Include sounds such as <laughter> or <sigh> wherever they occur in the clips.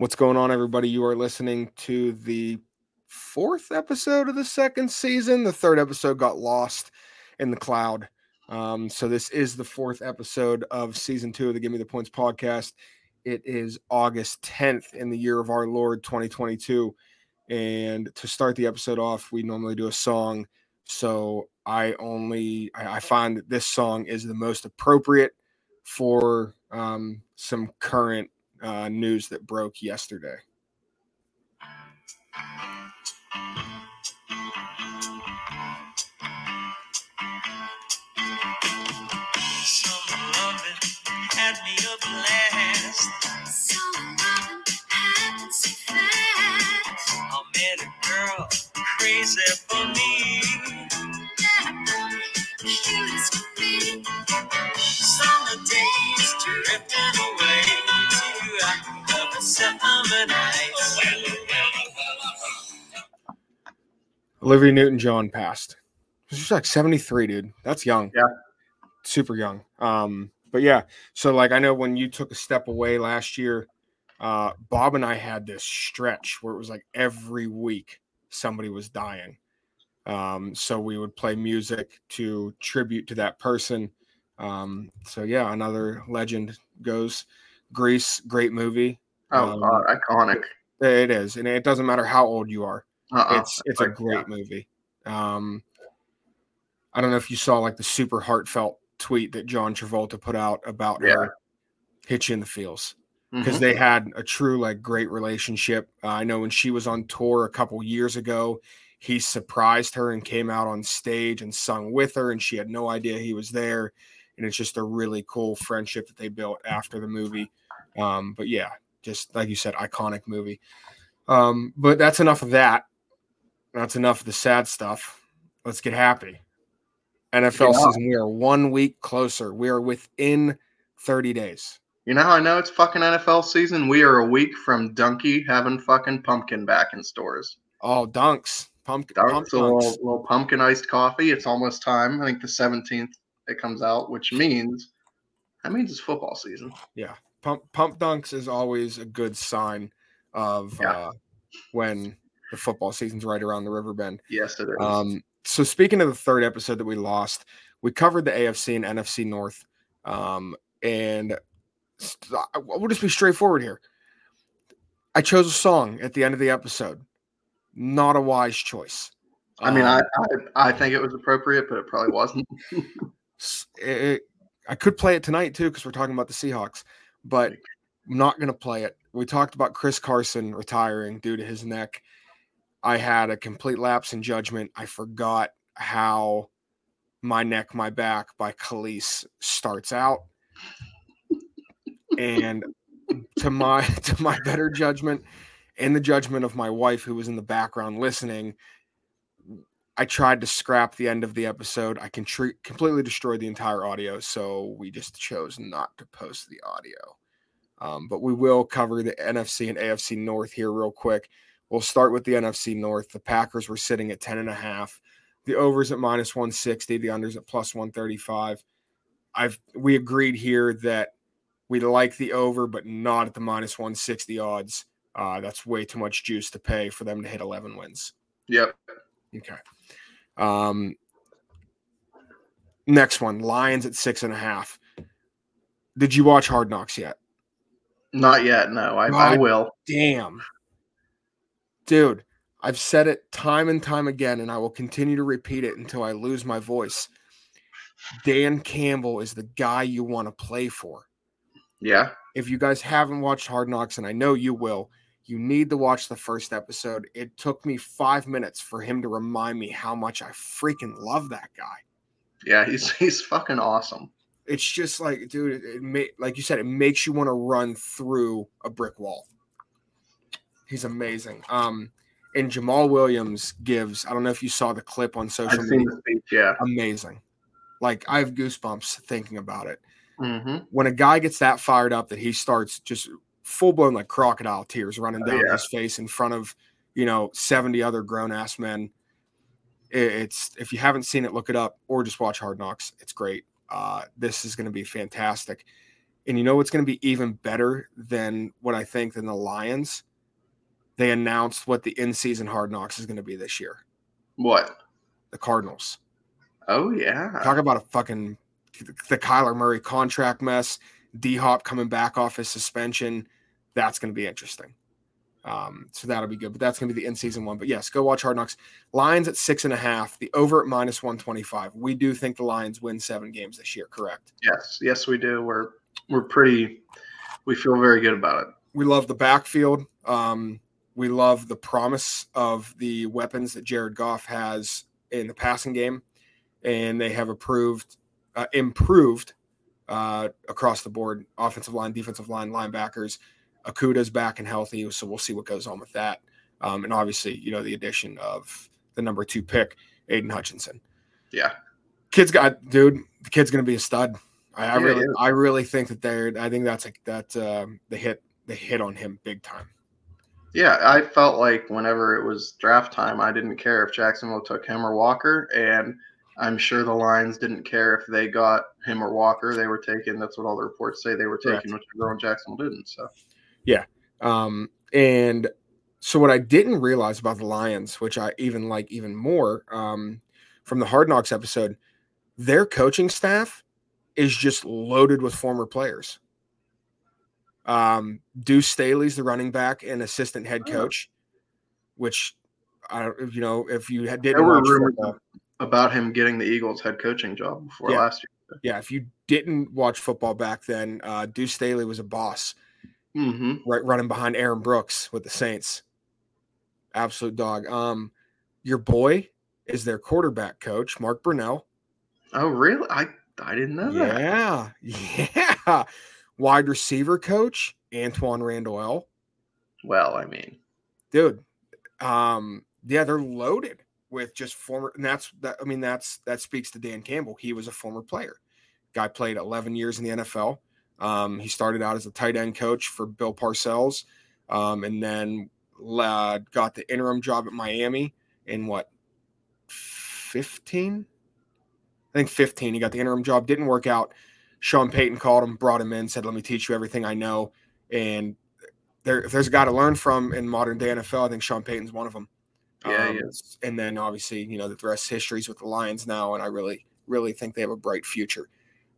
What's going on, everybody? You are listening to the fourth episode of the second season. The third episode got lost in the cloud. Um, so, this is the fourth episode of season two of the Give Me the Points podcast. It is August 10th in the year of our Lord 2022. And to start the episode off, we normally do a song. So, I only I, find that this song is the most appropriate for um, some current uh, news that broke yesterday. crazy for me. Summer days Olivia Newton John passed. She's like 73, dude. That's young. Yeah. Super young. Um, but yeah, so like I know when you took a step away last year, uh, Bob and I had this stretch where it was like every week somebody was dying. Um, so we would play music to tribute to that person. Um, so yeah, another legend goes. Grease, great movie. Oh, um, God, iconic. It is, and it doesn't matter how old you are. Uh-uh. It's it's a great movie. Um, I don't know if you saw like the super heartfelt tweet that John Travolta put out about yeah. her hit you in the feels because mm-hmm. they had a true like great relationship. Uh, I know when she was on tour a couple years ago, he surprised her and came out on stage and sung with her, and she had no idea he was there. And it's just a really cool friendship that they built after the movie. Um, but yeah, just like you said, iconic movie. Um, but that's enough of that. That's enough of the sad stuff. Let's get happy. NFL season. We are one week closer. We are within 30 days. You know how I know it's fucking NFL season? We are a week from Donkey having fucking pumpkin back in stores. Oh, dunks. Pumpkin. Dunks, pumpkin a little, little pumpkin iced coffee. It's almost time. I think the 17th it comes out, which means that means it's football season. Yeah. Pump pump dunks is always a good sign of yeah. uh, when the football season's right around the river bend. Yes, it is. Um, so speaking of the third episode that we lost, we covered the AFC and NFC North. Um, and we'll just be straightforward here. I chose a song at the end of the episode. Not a wise choice. I mean, um, I, I, I think it was appropriate, but it probably wasn't. <laughs> it, I could play it tonight too because we're talking about the Seahawks, but I'm not going to play it. We talked about Chris Carson retiring due to his neck. I had a complete lapse in judgment. I forgot how My Neck, My Back by Kelis starts out and to my <laughs> to my better judgment and the judgment of my wife who was in the background listening i tried to scrap the end of the episode i can completely destroyed the entire audio so we just chose not to post the audio um, but we will cover the nfc and afc north here real quick we'll start with the nfc north the packers were sitting at 10 and a half the overs at minus 160 the unders at plus 135 i've we agreed here that we like the over, but not at the minus 160 odds. Uh, that's way too much juice to pay for them to hit 11 wins. Yep. Okay. Um, next one Lions at six and a half. Did you watch Hard Knocks yet? Not yet. No, I, I will. Damn. Dude, I've said it time and time again, and I will continue to repeat it until I lose my voice. Dan Campbell is the guy you want to play for. Yeah. If you guys haven't watched Hard Knocks, and I know you will, you need to watch the first episode. It took me five minutes for him to remind me how much I freaking love that guy. Yeah, he's he's fucking awesome. It's just like, dude, it, it like you said, it makes you want to run through a brick wall. He's amazing. Um, and Jamal Williams gives. I don't know if you saw the clip on social media. Yeah, amazing. Like I have goosebumps thinking about it. Mm-hmm. When a guy gets that fired up that he starts just full blown like crocodile tears running down yeah. his face in front of you know 70 other grown ass men. It's if you haven't seen it, look it up or just watch Hard Knocks. It's great. Uh, this is going to be fantastic. And you know what's going to be even better than what I think than the Lions? They announced what the in-season hard knocks is going to be this year. What? The Cardinals. Oh yeah. Talk about a fucking the Kyler Murray contract mess. D Hop coming back off his suspension. That's going to be interesting. Um, so that'll be good. But that's going to be the in season one. But yes, go watch Hard Knocks. Lions at six and a half. The over at minus one twenty five. We do think the Lions win seven games this year. Correct? Yes, yes, we do. We're we're pretty. We feel very good about it. We love the backfield. Um, we love the promise of the weapons that Jared Goff has in the passing game, and they have approved, uh, improved uh, across the board: offensive line, defensive line, linebackers. Okudah's back and healthy, so we'll see what goes on with that. Um, and obviously, you know, the addition of the number two pick, Aidan Hutchinson. Yeah, kid's got dude. The kid's going to be a stud. I, I really, I really think that they're. I think that's like that. Um, they hit, they hit on him big time. Yeah, I felt like whenever it was draft time, I didn't care if Jacksonville took him or Walker, and I'm sure the Lions didn't care if they got him or Walker. They were taking. That's what all the reports say they were taking, Correct. which and Jacksonville didn't. So, yeah, um, and so what I didn't realize about the Lions, which I even like even more, um, from the Hard Knocks episode, their coaching staff is just loaded with former players. Um, Deuce Staley's the running back and assistant head oh. coach, which I don't, you know, if you had, didn't watch football, about him getting the Eagles head coaching job before yeah. last year. Yeah, if you didn't watch football back then, uh, Deuce Staley was a boss, mm-hmm. right, running behind Aaron Brooks with the Saints. Absolute dog. Um, your boy is their quarterback coach, Mark Brunell. Oh, really? I I didn't know that. Yeah, <laughs> yeah wide receiver coach Antoine Randle El. Well, I mean, dude, um, yeah, they're loaded with just former, and that's that. I mean, that's that speaks to Dan Campbell. He was a former player. Guy played 11 years in the NFL. Um, he started out as a tight end coach for Bill Parcells, um, and then uh, got the interim job at Miami in what 15? I think 15. He got the interim job. Didn't work out. Sean Payton called him, brought him in, said, "Let me teach you everything I know." And there, if there's a guy to learn from in modern day NFL, I think Sean Payton's one of them. Yeah, um, And then obviously, you know, the rest history's with the Lions now, and I really, really think they have a bright future.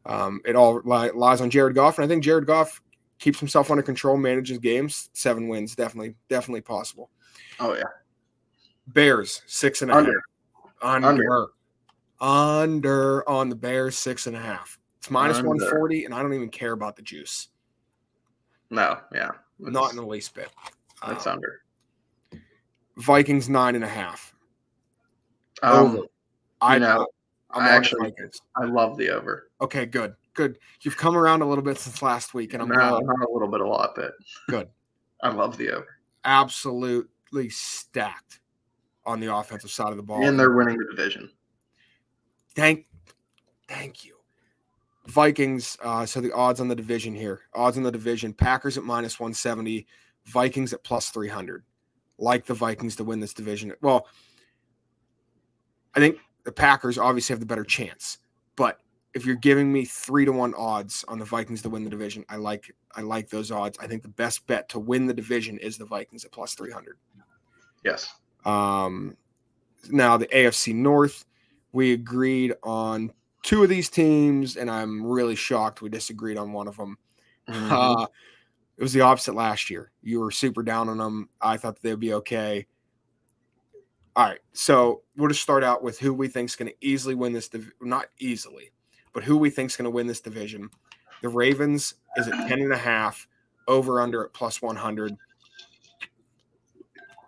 Um, it all li- lies on Jared Goff, and I think Jared Goff keeps himself under control, manages games, seven wins, definitely, definitely possible. Oh yeah. Bears six and a under. half. Under. Under. Under on the Bears six and a half. It's minus 140, and I don't even care about the juice. No, yeah. Not in the least bit. That's um, under. Vikings nine and a half. Um, over. I know. i actually, I love the over. Okay, good, good. You've come around a little bit since last week, and I'm no, glad. not a little bit, a lot bit. Good. <laughs> I love the over. Absolutely stacked on the offensive side of the ball, and they're winning the division. Thank, thank you. Vikings. Uh, so the odds on the division here. Odds on the division. Packers at minus 170. Vikings at plus 300. Like the Vikings to win this division. Well, I think the Packers obviously have the better chance. But if you're giving me three to one odds on the Vikings to win the division, I like I like those odds. I think the best bet to win the division is the Vikings at plus 300. Yes. Um, now the AFC North, we agreed on two of these teams, and I'm really shocked we disagreed on one of them. Mm-hmm. Uh, it was the opposite last year. You were super down on them. I thought they'd be okay. All right, so we'll just start out with who we think is going to easily win this. Div- not easily, but who we think is going to win this division. The Ravens is at 10 and a half, over under at plus 100.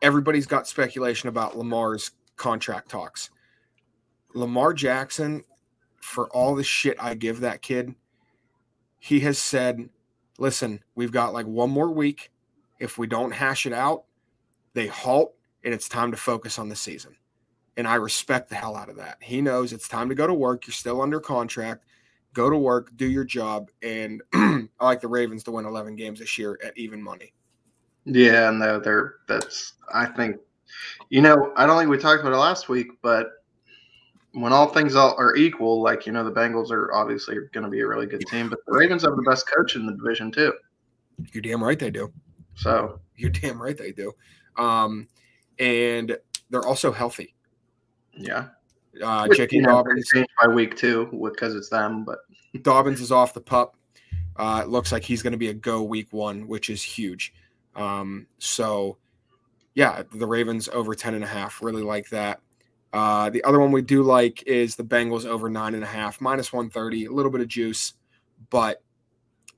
Everybody's got speculation about Lamar's contract talks. Lamar Jackson for all the shit I give that kid, he has said, listen, we've got like one more week. If we don't hash it out, they halt and it's time to focus on the season. And I respect the hell out of that. He knows it's time to go to work. You're still under contract. Go to work, do your job. And <clears throat> I like the Ravens to win 11 games this year at even money. Yeah, and no, they're that's, I think, you know, I don't think we talked about it last week, but when all things are equal, like you know, the Bengals are obviously going to be a really good team, but the Ravens have the best coach in the division too. You're damn right they do. So you're damn right they do. Um, and they're also healthy. Yeah. Uh, J.K. Dobbins by week two because it's them, but Dobbins is off the pup. Uh, it looks like he's going to be a go week one, which is huge. Um, so, yeah, the Ravens over 10 and a half. Really like that. Uh, the other one we do like is the Bengals over nine and a half, minus 130, a little bit of juice, but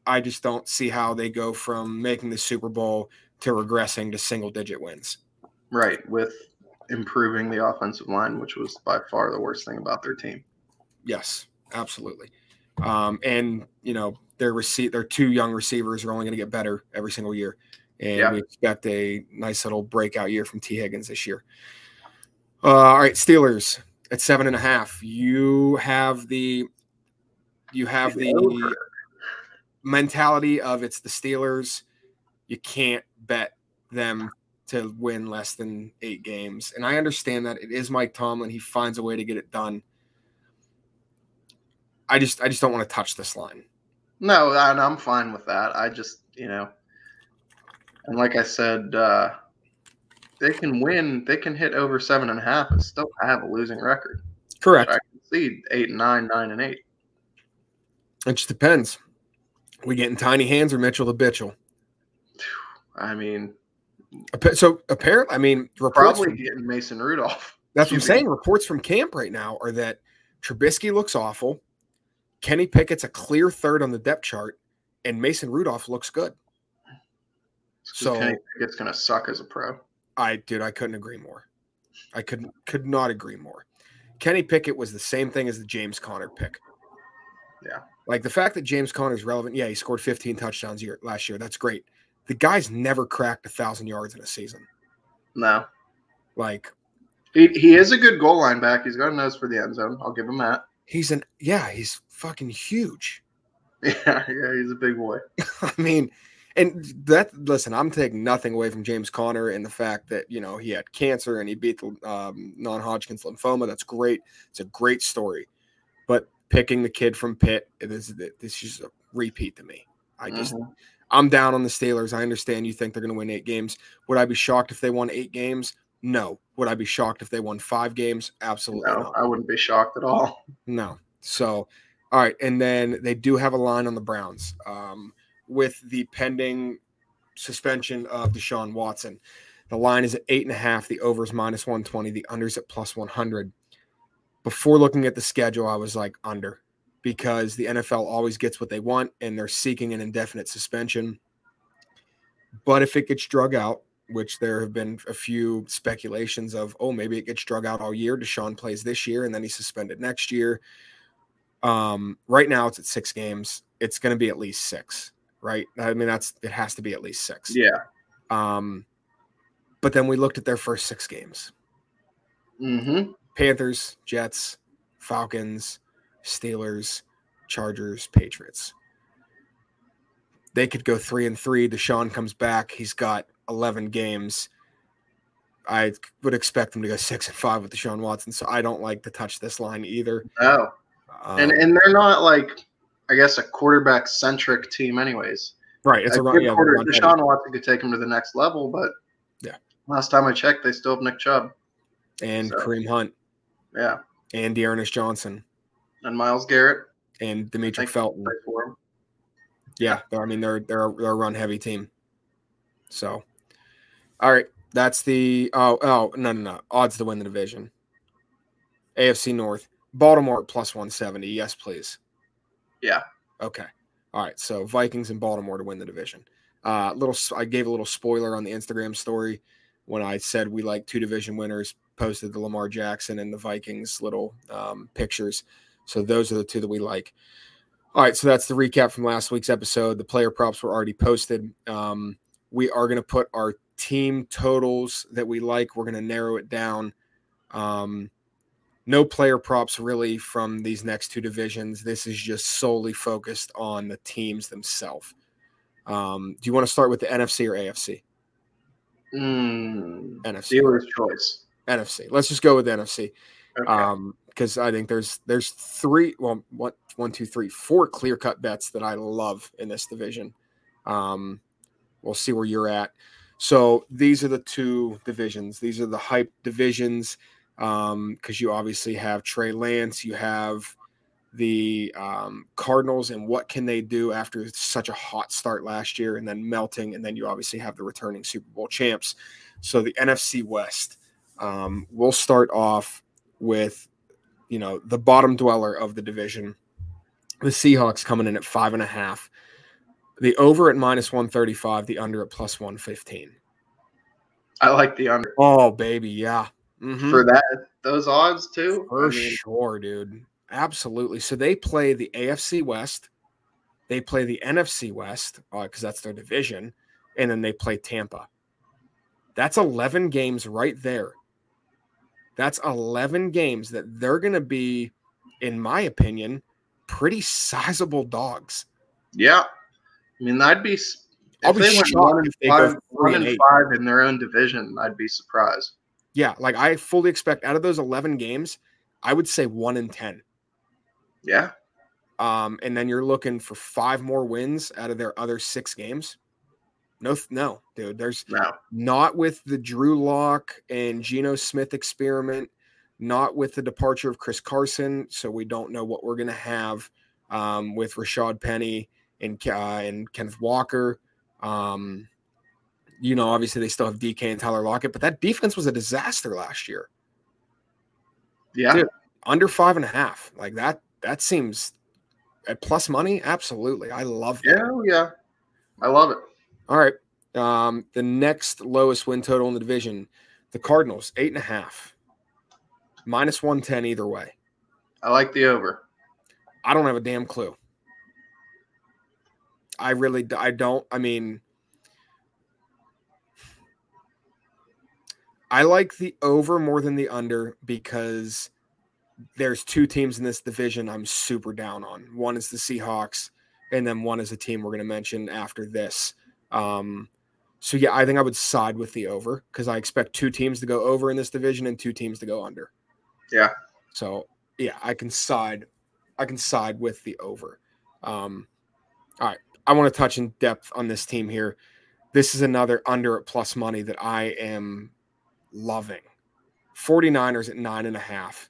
I just don't see how they go from making the Super Bowl to regressing to single digit wins. Right. With improving the offensive line, which was by far the worst thing about their team. Yes, absolutely. Um, and, you know, their receive their two young receivers are only going to get better every single year. And yeah. we expect a nice little breakout year from Tee Higgins this year. Uh, all right, Steelers at seven and a half. You have the you have the mentality of it's the Steelers. You can't bet them to win less than eight games. And I understand that it is Mike Tomlin. He finds a way to get it done. I just I just don't want to touch this line. No, and I'm fine with that. I just, you know, and like I said, uh, they can win. They can hit over seven and a half and still have a losing record. Correct. I can see eight and nine, nine and eight. It just depends. We getting tiny hands or Mitchell the Bitchel? I mean, so apparently, I mean, probably from, getting Mason Rudolph. <laughs> That's what I'm saying. Reports from camp right now are that Trubisky looks awful. Kenny Pickett's a clear third on the depth chart, and Mason Rudolph looks good. So Kenny Pickett's gonna suck as a pro. I dude, I couldn't agree more. I could could not agree more. Kenny Pickett was the same thing as the James Conner pick. Yeah. Like the fact that James Conner is relevant. Yeah, he scored 15 touchdowns year, last year. That's great. The guy's never cracked a thousand yards in a season. No. Like he, he is a good goal line back. He's got a nose for the end zone. I'll give him that. He's an yeah, he's fucking huge. <laughs> <laughs> Yeah, yeah, he's a big boy. I mean, and that listen, I'm taking nothing away from James Conner and the fact that you know he had cancer and he beat the um, non-Hodgkin's lymphoma. That's great. It's a great story, but picking the kid from Pitt, this this is a repeat to me. I just mm-hmm. I'm down on the Steelers. I understand you think they're going to win eight games. Would I be shocked if they won eight games? No. Would I be shocked if they won five games? Absolutely no. I wouldn't be shocked at all. No. So, all right, and then they do have a line on the Browns um, with the pending suspension of Deshaun Watson. The line is at eight and a half. The overs minus one twenty. The unders at plus one hundred. Before looking at the schedule, I was like under because the NFL always gets what they want and they're seeking an indefinite suspension. But if it gets drug out, which there have been a few speculations of, oh, maybe it gets drug out all year. Deshaun plays this year and then he's suspended next year. Um, right now it's at six games. It's going to be at least six, right? I mean, that's it has to be at least six. Yeah. Um, but then we looked at their first six games. Mm-hmm. Panthers, Jets, Falcons, Steelers, Chargers, Patriots. They could go three and three. Deshaun comes back. He's got 11 games. I would expect them to go six and five with Deshaun Watson. So I don't like to touch this line either. No. Um, and and they're not like I guess a quarterback centric team anyways. Right. It's a, a run, yeah, quarter, Deshaun Watson could take him to the next level, but yeah. Last time I checked, they still have Nick Chubb. And so, Kareem Hunt. Yeah. And D'Ernest Johnson and Miles Garrett and Demetric Felton. Yeah, I mean they're they're they're a run heavy team. So, all right, that's the oh oh no no no odds to win the division. AFC North, Baltimore plus one seventy. Yes, please. Yeah. Okay. All right. So Vikings and Baltimore to win the division. Uh, little I gave a little spoiler on the Instagram story when I said we like two division winners. Posted the Lamar Jackson and the Vikings little um, pictures. So those are the two that we like. All right, so that's the recap from last week's episode. The player props were already posted. Um, we are going to put our team totals that we like. We're going to narrow it down. Um, no player props really from these next two divisions. This is just solely focused on the teams themselves. Um, do you want to start with the NFC or AFC? Mm, NFC. Dealer's choice. NFC. Let's just go with NFC. Okay. Um, because I think there's there's three well one one two three four clear cut bets that I love in this division. Um, we'll see where you're at. So these are the two divisions. These are the hype divisions because um, you obviously have Trey Lance, you have the um, Cardinals, and what can they do after such a hot start last year and then melting, and then you obviously have the returning Super Bowl champs. So the NFC West. Um, we'll start off with, you know, the bottom dweller of the division, the Seahawks coming in at five and a half. The over at minus 135, the under at plus 115. I like the under. Oh, baby. Yeah. Mm-hmm. For that, those odds too? For I mean, sure, dude. Absolutely. So they play the AFC West, they play the NFC West because uh, that's their division, and then they play Tampa. That's 11 games right there. That's 11 games that they're going to be, in my opinion, pretty sizable dogs. Yeah. I mean, I'd be. I'll be shocked one and, five, one and, and five in their own division, I'd be surprised. Yeah, like I fully expect out of those 11 games, I would say 1 in 10. Yeah. Um, and then you're looking for five more wins out of their other six games. No, no, dude. There's no. not with the Drew Lock and Geno Smith experiment, not with the departure of Chris Carson. So we don't know what we're gonna have um, with Rashaad Penny and uh, and Kenneth Walker. Um, you know, obviously they still have DK and Tyler Lockett, but that defense was a disaster last year. Yeah, Dude, under five and a half, like that. That seems at plus money. Absolutely, I love. That. Yeah, yeah, I love it. All right. Um, the next lowest win total in the division, the Cardinals, eight and a half, minus 110 either way. I like the over. I don't have a damn clue. I really, I don't. I mean, I like the over more than the under because there's two teams in this division I'm super down on. One is the Seahawks, and then one is a team we're going to mention after this. Um, so yeah, I think I would side with the over because I expect two teams to go over in this division and two teams to go under. Yeah. So yeah, I can side, I can side with the over. Um, all right, I want to touch in depth on this team here. This is another under at plus money that I am loving. 49ers at nine and a half.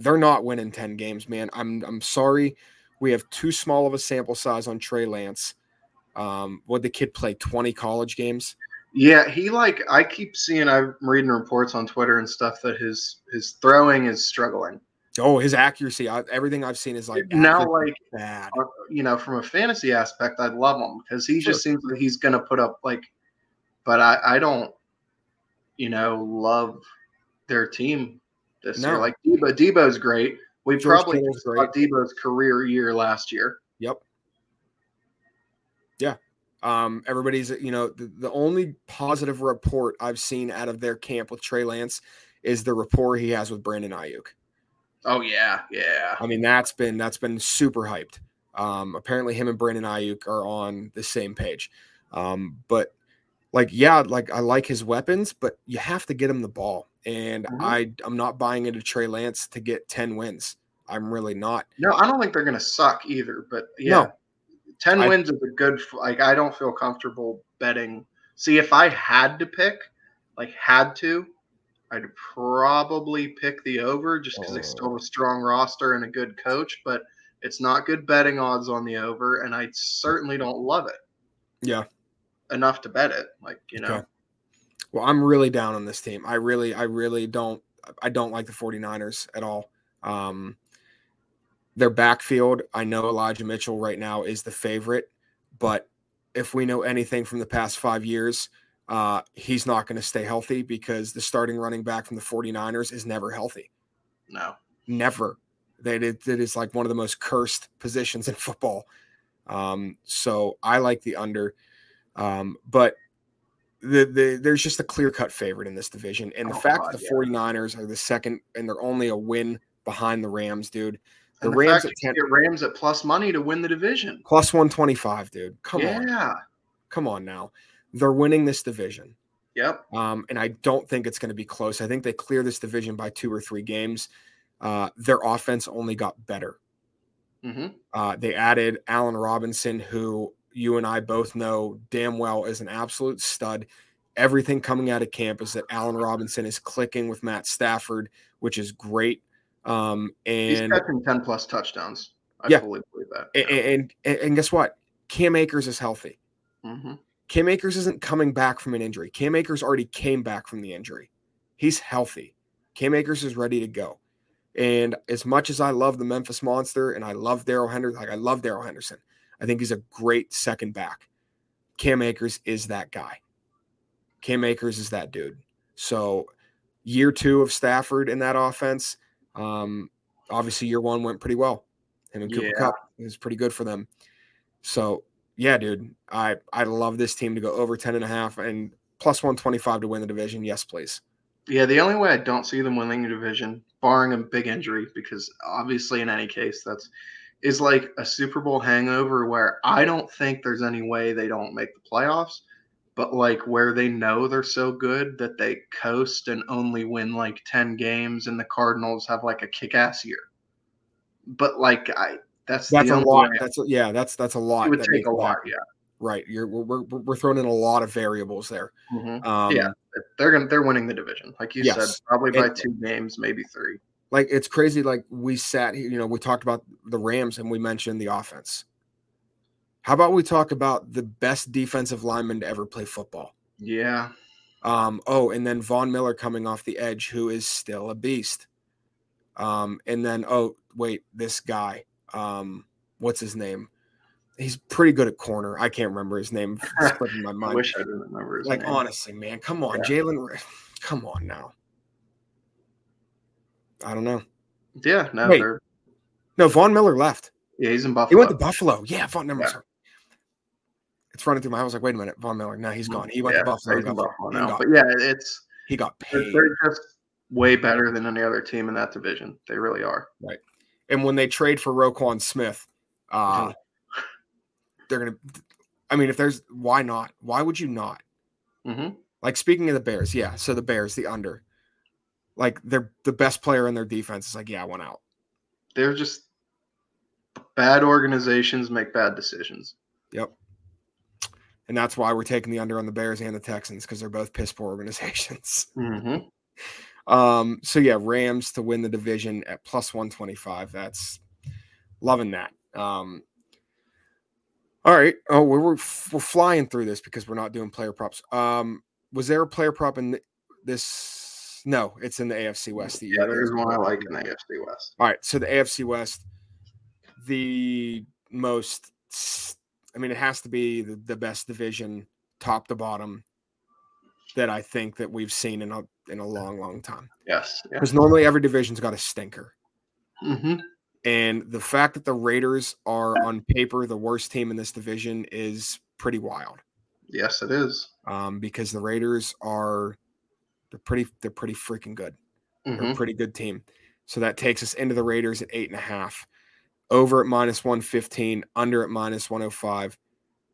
They're not winning 10 games, man. I'm I'm sorry. We have too small of a sample size on Trey Lance. Um, would the kid play 20 college games? Yeah, he like I keep seeing I'm reading reports on Twitter and stuff that his his throwing is struggling. Oh, his accuracy! I, everything I've seen is like now, like bad. Uh, you know, from a fantasy aspect, I love him because he sure. just seems like he's gonna put up like. But I, I don't, you know, love their team this no. year. Like Deebo, Deebo's great. We George probably saw Deebo's career year last year. Yep. Um, everybody's, you know, the, the only positive report I've seen out of their camp with Trey Lance is the rapport he has with Brandon Aiyuk. Oh yeah, yeah. I mean, that's been that's been super hyped. Um, apparently, him and Brandon Aiyuk are on the same page. Um, but like, yeah, like I like his weapons, but you have to get him the ball. And mm-hmm. I I'm not buying into Trey Lance to get 10 wins. I'm really not. No, I don't think they're gonna suck either. But yeah, no, 10 I, wins is a good like I don't feel comfortable betting. See, if I had to pick, like had to, I'd probably pick the over just because oh. they still have a strong roster and a good coach, but it's not good betting odds on the over, and I certainly don't love it. Yeah. Enough to bet it. Like, you know. Okay. Well, I'm really down on this team. I really, I really don't I don't like the 49ers at all. Um, their backfield, I know Elijah Mitchell right now is the favorite, but if we know anything from the past five years, uh, he's not going to stay healthy because the starting running back from the 49ers is never healthy. No. Never. That it, it is like one of the most cursed positions in football. Um, so I like the under. Um, but the, the there's just a clear cut favorite in this division. And the oh, fact God, that the yeah. 49ers are the second and they're only a win behind the Rams, dude. The, the Rams at 10, Rams at plus money to win the division. Plus 125, dude. Come yeah. on. Yeah. Come on now. They're winning this division. Yep. Um, and I don't think it's going to be close. I think they clear this division by two or three games. uh, their offense only got better. Mm-hmm. Uh, they added Allen Robinson, who you and I both know damn well is an absolute stud. Everything coming out of camp is that Allen Robinson is clicking with Matt Stafford, which is great. Um, and he's catching 10 plus touchdowns. I yeah. fully believe that. And, and, and guess what? Cam Akers is healthy. Mm-hmm. Cam Akers isn't coming back from an injury. Cam Akers already came back from the injury. He's healthy. Cam Akers is ready to go. And as much as I love the Memphis Monster and I love Darrell Henderson, like I love Darrell Henderson, I think he's a great second back. Cam Akers is that guy. Cam Akers is that dude. So year two of Stafford in that offense, um, obviously year one went pretty well. Him and Cooper yeah. Kupp is pretty good for them. So yeah, dude, I I love this team to go over 10 and a half and plus 125 to win the division. Yes, please. Yeah, the only way I don't see them winning the division, barring a big injury, because obviously in any case that's is like a Super Bowl hangover where I don't think there's any way they don't make the playoffs, but like where they know they're so good that they coast and only win like 10 games and the Cardinals have like a kick ass year. But like I that's that's a lot. Way. That's a, yeah, that's that's a lot. It would take a lot, yeah. Right. You're we're, we're, we're throwing in a lot of variables there. Mm-hmm. Um, yeah, they're gonna they're winning the division, like you yes. said, probably by and, two games, maybe three. Like it's crazy. Like we sat, here, you know, we talked about the Rams and we mentioned the offense. How about we talk about the best defensive lineman to ever play football? Yeah. Um, oh, and then Von Miller coming off the edge, who is still a beast. Um, and then oh wait, this guy, um, what's his name? he's pretty good at corner. I can't remember his name. Slipping my <laughs> mind. I wish I didn't remember his like name. honestly, man, come on, yeah. Jalen. Come on now. I don't know. Yeah, no, Wait, no. Von Miller left. Yeah, he's in Buffalo. He went to Buffalo. Yeah, Von Miller. Yeah. It's running through my. head. I was like, wait a minute, Von Miller. Now he's gone. He went yeah, to Buffalo. Buffalo now. Got, but yeah, it's he got paid. They're just way better than any other team in that division. They really are. Right. And when they trade for Roquan Smith, uh, they're gonna. I mean, if there's why not? Why would you not? Mm-hmm. Like speaking of the Bears, yeah. So the Bears, the under, like they're the best player in their defense is like, yeah, I went out. They're just bad organizations make bad decisions. Yep. And that's why we're taking the under on the Bears and the Texans because they're both piss poor <laughs> organizations. Mm-hmm. Um, so yeah, Rams to win the division at plus 125. That's loving that. Um, all right. Oh, we're we're flying through this because we're not doing player props. Um, was there a player prop in this? No, it's in the AFC West. The yeah, there's one I like in the AFC West. All right, so the AFC West, the most. I mean, it has to be the, the best division, top to bottom, that I think that we've seen in a in a long, long time. Yes, because normally every division's got a stinker. Mm-hmm. And the fact that the Raiders are on paper the worst team in this division is pretty wild. Yes, it is. Um, because the Raiders are they're pretty they're pretty freaking good. Mm-hmm. They're a mm-hmm. pretty good team. So that takes us into the Raiders at eight and a half, over at minus 115, under at minus 105.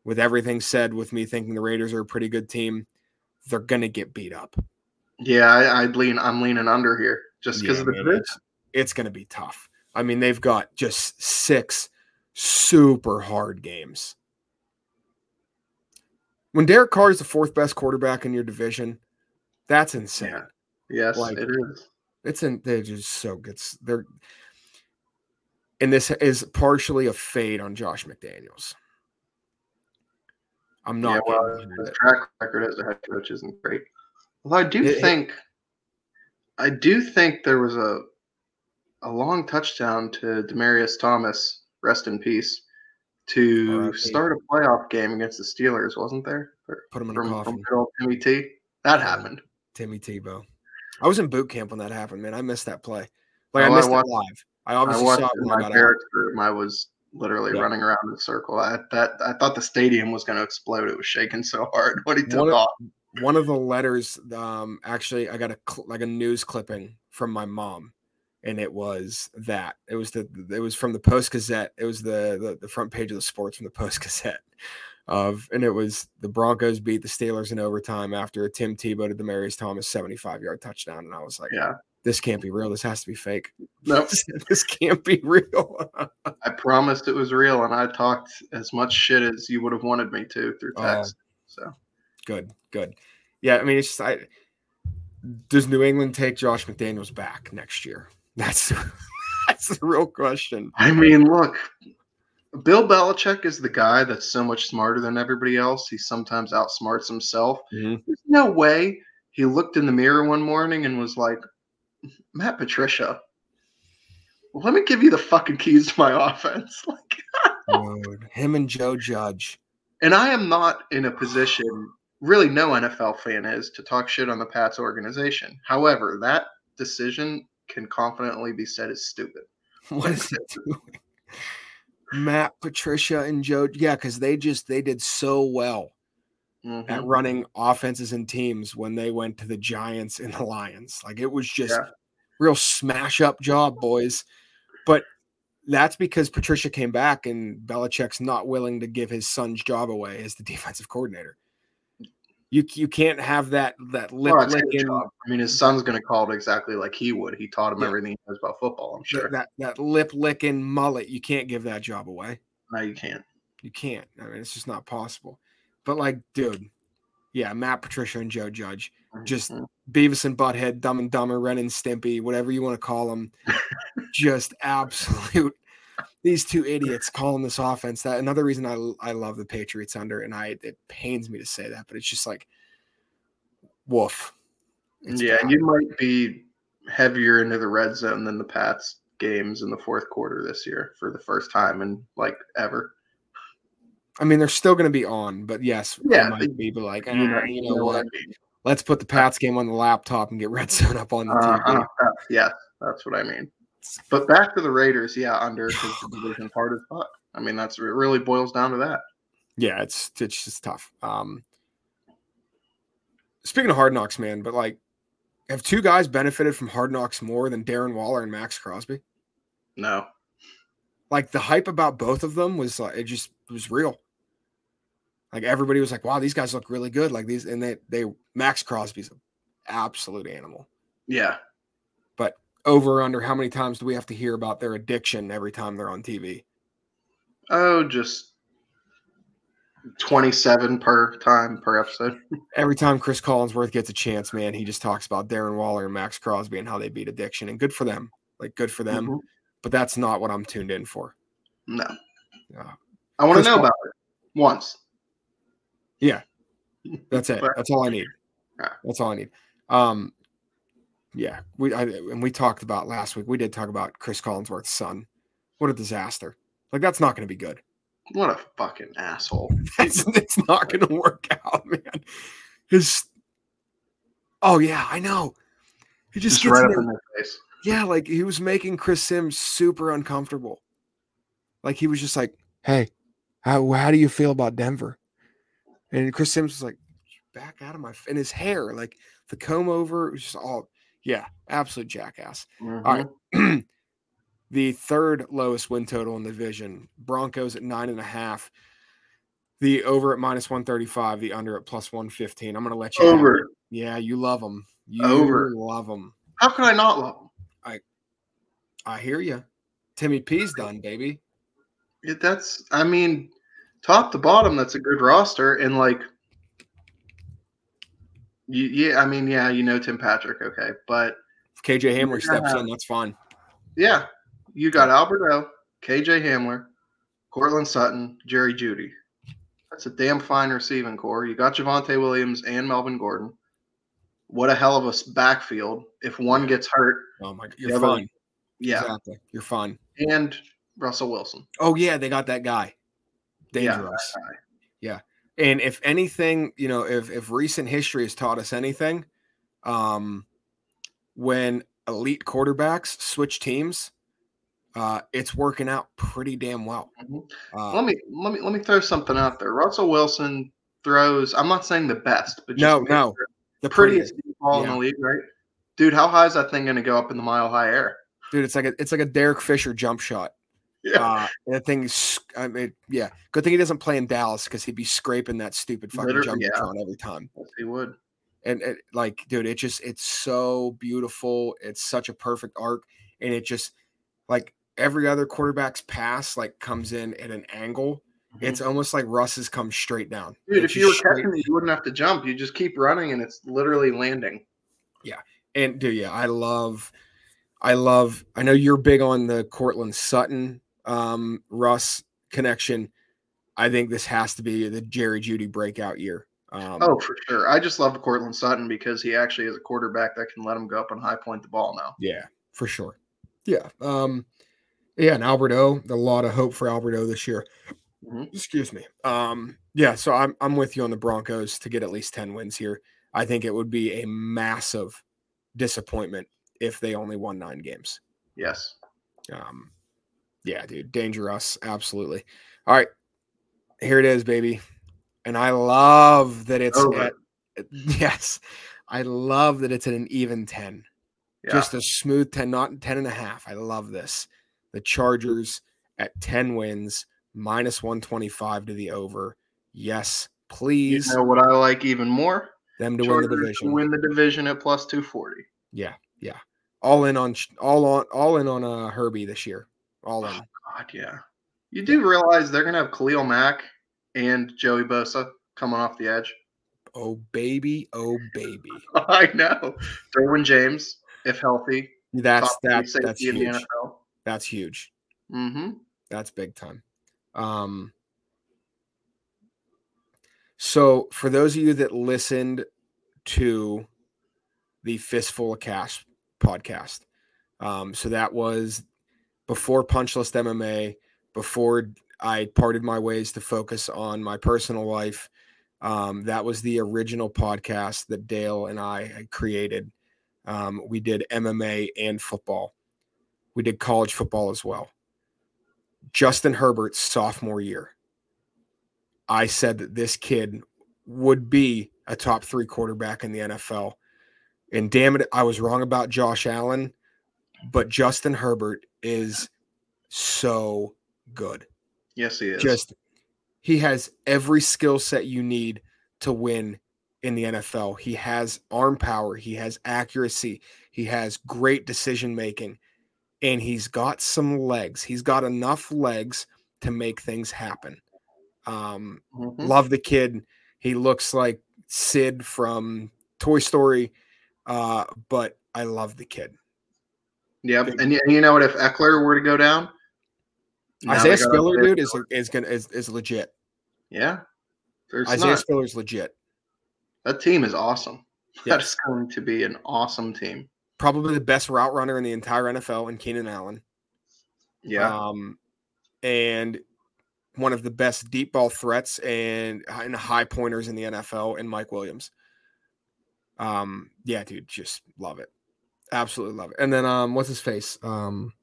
With everything said, with me thinking the Raiders are a pretty good team, they're gonna get beat up. Yeah, I, would lean. I'm leaning under here just because yeah, of the man, it's, it's going to be tough. I mean, they've got just six super hard games. When Derek Carr is the fourth best quarterback in your division, that's insane. Yeah. Yes, like, it is. It's in they're just so good. They're and this is partially a fade on Josh McDaniels. I'm not. Yeah, well, the track record as a head coach isn't great. Well, I do it, think, it, I do think there was a a long touchdown to Demaryius Thomas, rest in peace, to oh, start a playoff game against the Steelers, wasn't there? Put him in from, a coffin. From Timmy T. That happened. Timmy Tebow. I was in boot camp when that happened, man. I missed that play. Like oh, I missed I watched, it live. I obviously I saw it my parents' room. I was literally yeah. running around in a circle. I that I thought the stadium was going to explode. It was shaking so hard <laughs> when he took one off. Of, one of the letters, um, actually, I got a cl- like a news clipping from my mom and it was that it was the it was from the Post Gazette. It was the, the the, front page of the sports from the Post <laughs> Gazette of, and it was the Broncos beat the Steelers in overtime after a Tim Tebow to Demaryius Thomas seventy five yard touchdown, and I was like, yeah, this can't be real. This has to be fake. No, <laughs> nope. this can't be real. I promised it was real, and I talked as much shit as you would have wanted me to through oh. text. so good, good. Yeah, I mean, it's just I. Does New England take Josh McDaniels back next year? <laughs> That's that's the real question. I mean, look, Bill Belichick is the guy that's so much smarter than everybody else. He sometimes outsmarts himself. Mm-hmm. There's no way he looked in the mirror one morning and was like, Matt Patricia, let me give you the fucking keys to my <laughs> offense. Like, him and Joe Judge. And I am not in a position, really, no NFL fan is, to talk shit on the Pats organization. However, that decision can confidently be said as stupid. <laughs> What is it doing? Matt Patricia and Joe, yeah, because they just they did so well mm-hmm. at running offenses and teams when they went to the Giants and the Lions. Like it was just yeah. real smash up job, boys. But that's because Patricia came back and Belichick's not willing to give his son's job away as the <laughs> defensive coordinator. You you can't have that that lip licking. I mean, his son's going to call it exactly like he would. He taught him yeah. everything he knows about football. I'm sure that that lip licking mullet. You can't give that job away. No, you can't. You can't. I mean, it's just not possible. But like, dude, yeah, Matt Patricia and Joe Judge, just mm-hmm. Beavis and Butthead, Dumb and Dumber, Ren and Stimpy, whatever you want to call them, <laughs> just absolute. These two idiots calling this offense. That another reason I I love the Patriots under, and I it pains me to say that, but it's just like, woof. It's yeah, bad. you might be heavier into the red zone than the Pats games in the fourth quarter this year for the first time in like ever. I mean, they're still going to be on, but yes, yeah, might be but like, ah, you know, you know what? Let's put the Pats game on the laptop and get Red Zone up on the uh, TV. Uh, yeah, that's what I mean. But back to the Raiders, yeah, under <sighs> because the division part is fuck. I mean, that's it. Really boils down to that. Yeah, it's it's just tough. Um, speaking of Hard Knocks, man, but like, have two guys benefited from Hard Knocks more than Darren Waller and Maxx Crosby? No. Like the hype about both of them was like it just was real. Like everybody was like, "Wow, these guys look really good." Like these, and they they Maxx Crosby's an absolute animal. Yeah, but over under how many times do we have to hear about their addiction every time they're on TV? Oh, just 27 per time per episode. <laughs> Every time Chris Collinsworth gets a chance, man, he just talks about Darren Waller and Maxx Crosby and how they beat addiction and good for them. Like good for them. Mm-hmm. But that's not what I'm tuned in for. No. Uh, I want to know Paul- about it once. Yeah, that's it. That's all I need. That's all I need. Um, yeah, we I, and we talked about last week. We did talk about Chris Collinsworth's son. What a disaster! Like that's not going to be good. What a fucking asshole! <laughs> That's it's not going to work out, man. His oh yeah, I know. He just, just gets right up in their face. Yeah, like he was making Chris Sims super uncomfortable. Like he was just like, "Hey, how how do you feel about Denver?" And Chris Sims was like, back out of my and his hair, like the comb over, it was just all yeah, absolute jackass. Mm-hmm. All right. Mm-hmm. <clears throat> the third lowest win total in the division. Broncos at nine and a half. The over at minus 135, the under at plus 115. I'm going to let you over. Yeah, you love them. You over. love them. How can I not love them? I I hear you. Timmy P's done, baby. Yeah, that's I mean, top to bottom, that's a good roster. And like, you, yeah, I mean, yeah, you know Tim Patrick, okay, but if KJ Hamler steps in, that's fine. Yeah, you got Alberto, KJ Hamler, Courtland Sutton, Jerry Jeudy. That's a damn fine receiving corps. You got Javonte Williams and Melvin Gordon. What a hell of a backfield. If one gets hurt, oh my, you're fine. Yeah, exactly. You're fine. And Russell Wilson. Oh yeah, they got that guy dangerous. Yeah, yeah. And if anything, you know, if if recent history has taught us anything, um, when elite quarterbacks switch teams, uh, it's working out pretty damn well. Mm-hmm. Uh, let me let me let me throw something out there. Russell Wilson throws. I'm not saying the best, but no, no, the prettiest, prettiest ball yeah. in the league, right? Dude, how high is that thing going to go up in the mile high air? Dude, it's like a it's like a Derek Fisher jump shot. Yeah. Uh, that thing's, I mean, yeah. Good thing he doesn't play in Dallas because he'd be scraping that stupid fucking Literally, jumbotron yeah. every time. Yes, he would. and, and like, dude, it just it's so beautiful. It's such a perfect arc, and it just like every other quarterback's pass like comes in at an angle. Mm-hmm. It's almost like Russ's comes straight down. Dude, if you were straight... catching it, you wouldn't have to jump. You just keep running, and it's literally landing. Yeah, and dude, yeah, I love, I love. I know you're big on the Courtland Sutton, um, Russ connection. I think this has to be the Jerry Jeudy breakout year. Um, oh, for sure. I just love Courtland Sutton because he actually is a quarterback that can let him go up and high point the ball now. Yeah, for sure. Yeah. Um, yeah, and Alberto, a lot of hope for Alberto this year. Mm-hmm. Excuse me. Um, yeah, so I'm I'm with you on the Broncos to get at least 10 wins here. I think it would be a massive disappointment if they only won nine games. Yes. Um, yeah, dude, dangerous. Absolutely. All right. Here it is, baby. And I love that it's at, <laughs> yes. I love that it's at an even 10. Yeah. Just a smooth 10, not 10 and a half. I love this. The Chargers at 10 wins, minus 125 to the over. Yes, please. You know what I like even more? Them to Chargers win the division. win the division at plus 240. Yeah, yeah. All in on all on all in on uh Herbie this year. All in. Oh, God, yeah. You do realize they're gonna have Khalil Mack and Joey Bosa coming off the edge. Oh baby, oh baby. <laughs> I know. Derwin James, if healthy. That's that's that's huge. That's huge. Mm-hmm. That's big time. Um so for those of you that listened to the Fistful of Cash podcast, um, so that was before Punchlist MMA, before I parted my ways to focus on my personal life. Um, that was the original podcast that Dale and I had created. Um, we did MMA and football. We did college football as well. Justin Herbert's sophomore year, I said that this kid would be a top three quarterback in the NFL. And damn it, I was wrong about Josh Allen, but Justin Herbert is so good. Yes, he is. Just he has every skill set you need to win in the NFL. He has arm power, he has accuracy, he has great decision making, and he's got some legs. He's got enough legs to make things happen. Um, mm-hmm. Love the kid. He looks like Sid from Toy Story, uh, but I love the kid. Yep, and you know what? If Ekeler were to go down, Isaiah Spiller, dude, is is gonna is, is legit. Yeah, There's Isaiah not. Spiller's legit. That team is awesome. <laughs> Yes. That is going to be an awesome team. Probably the best route runner in the entire NFL, in Keenan Allen. Yeah. Um, and one of the best deep ball threats and, and high pointers in the NFL, in Mike Williams. Um, yeah, dude, just love it. Absolutely love it. And then um, what's his face? Um,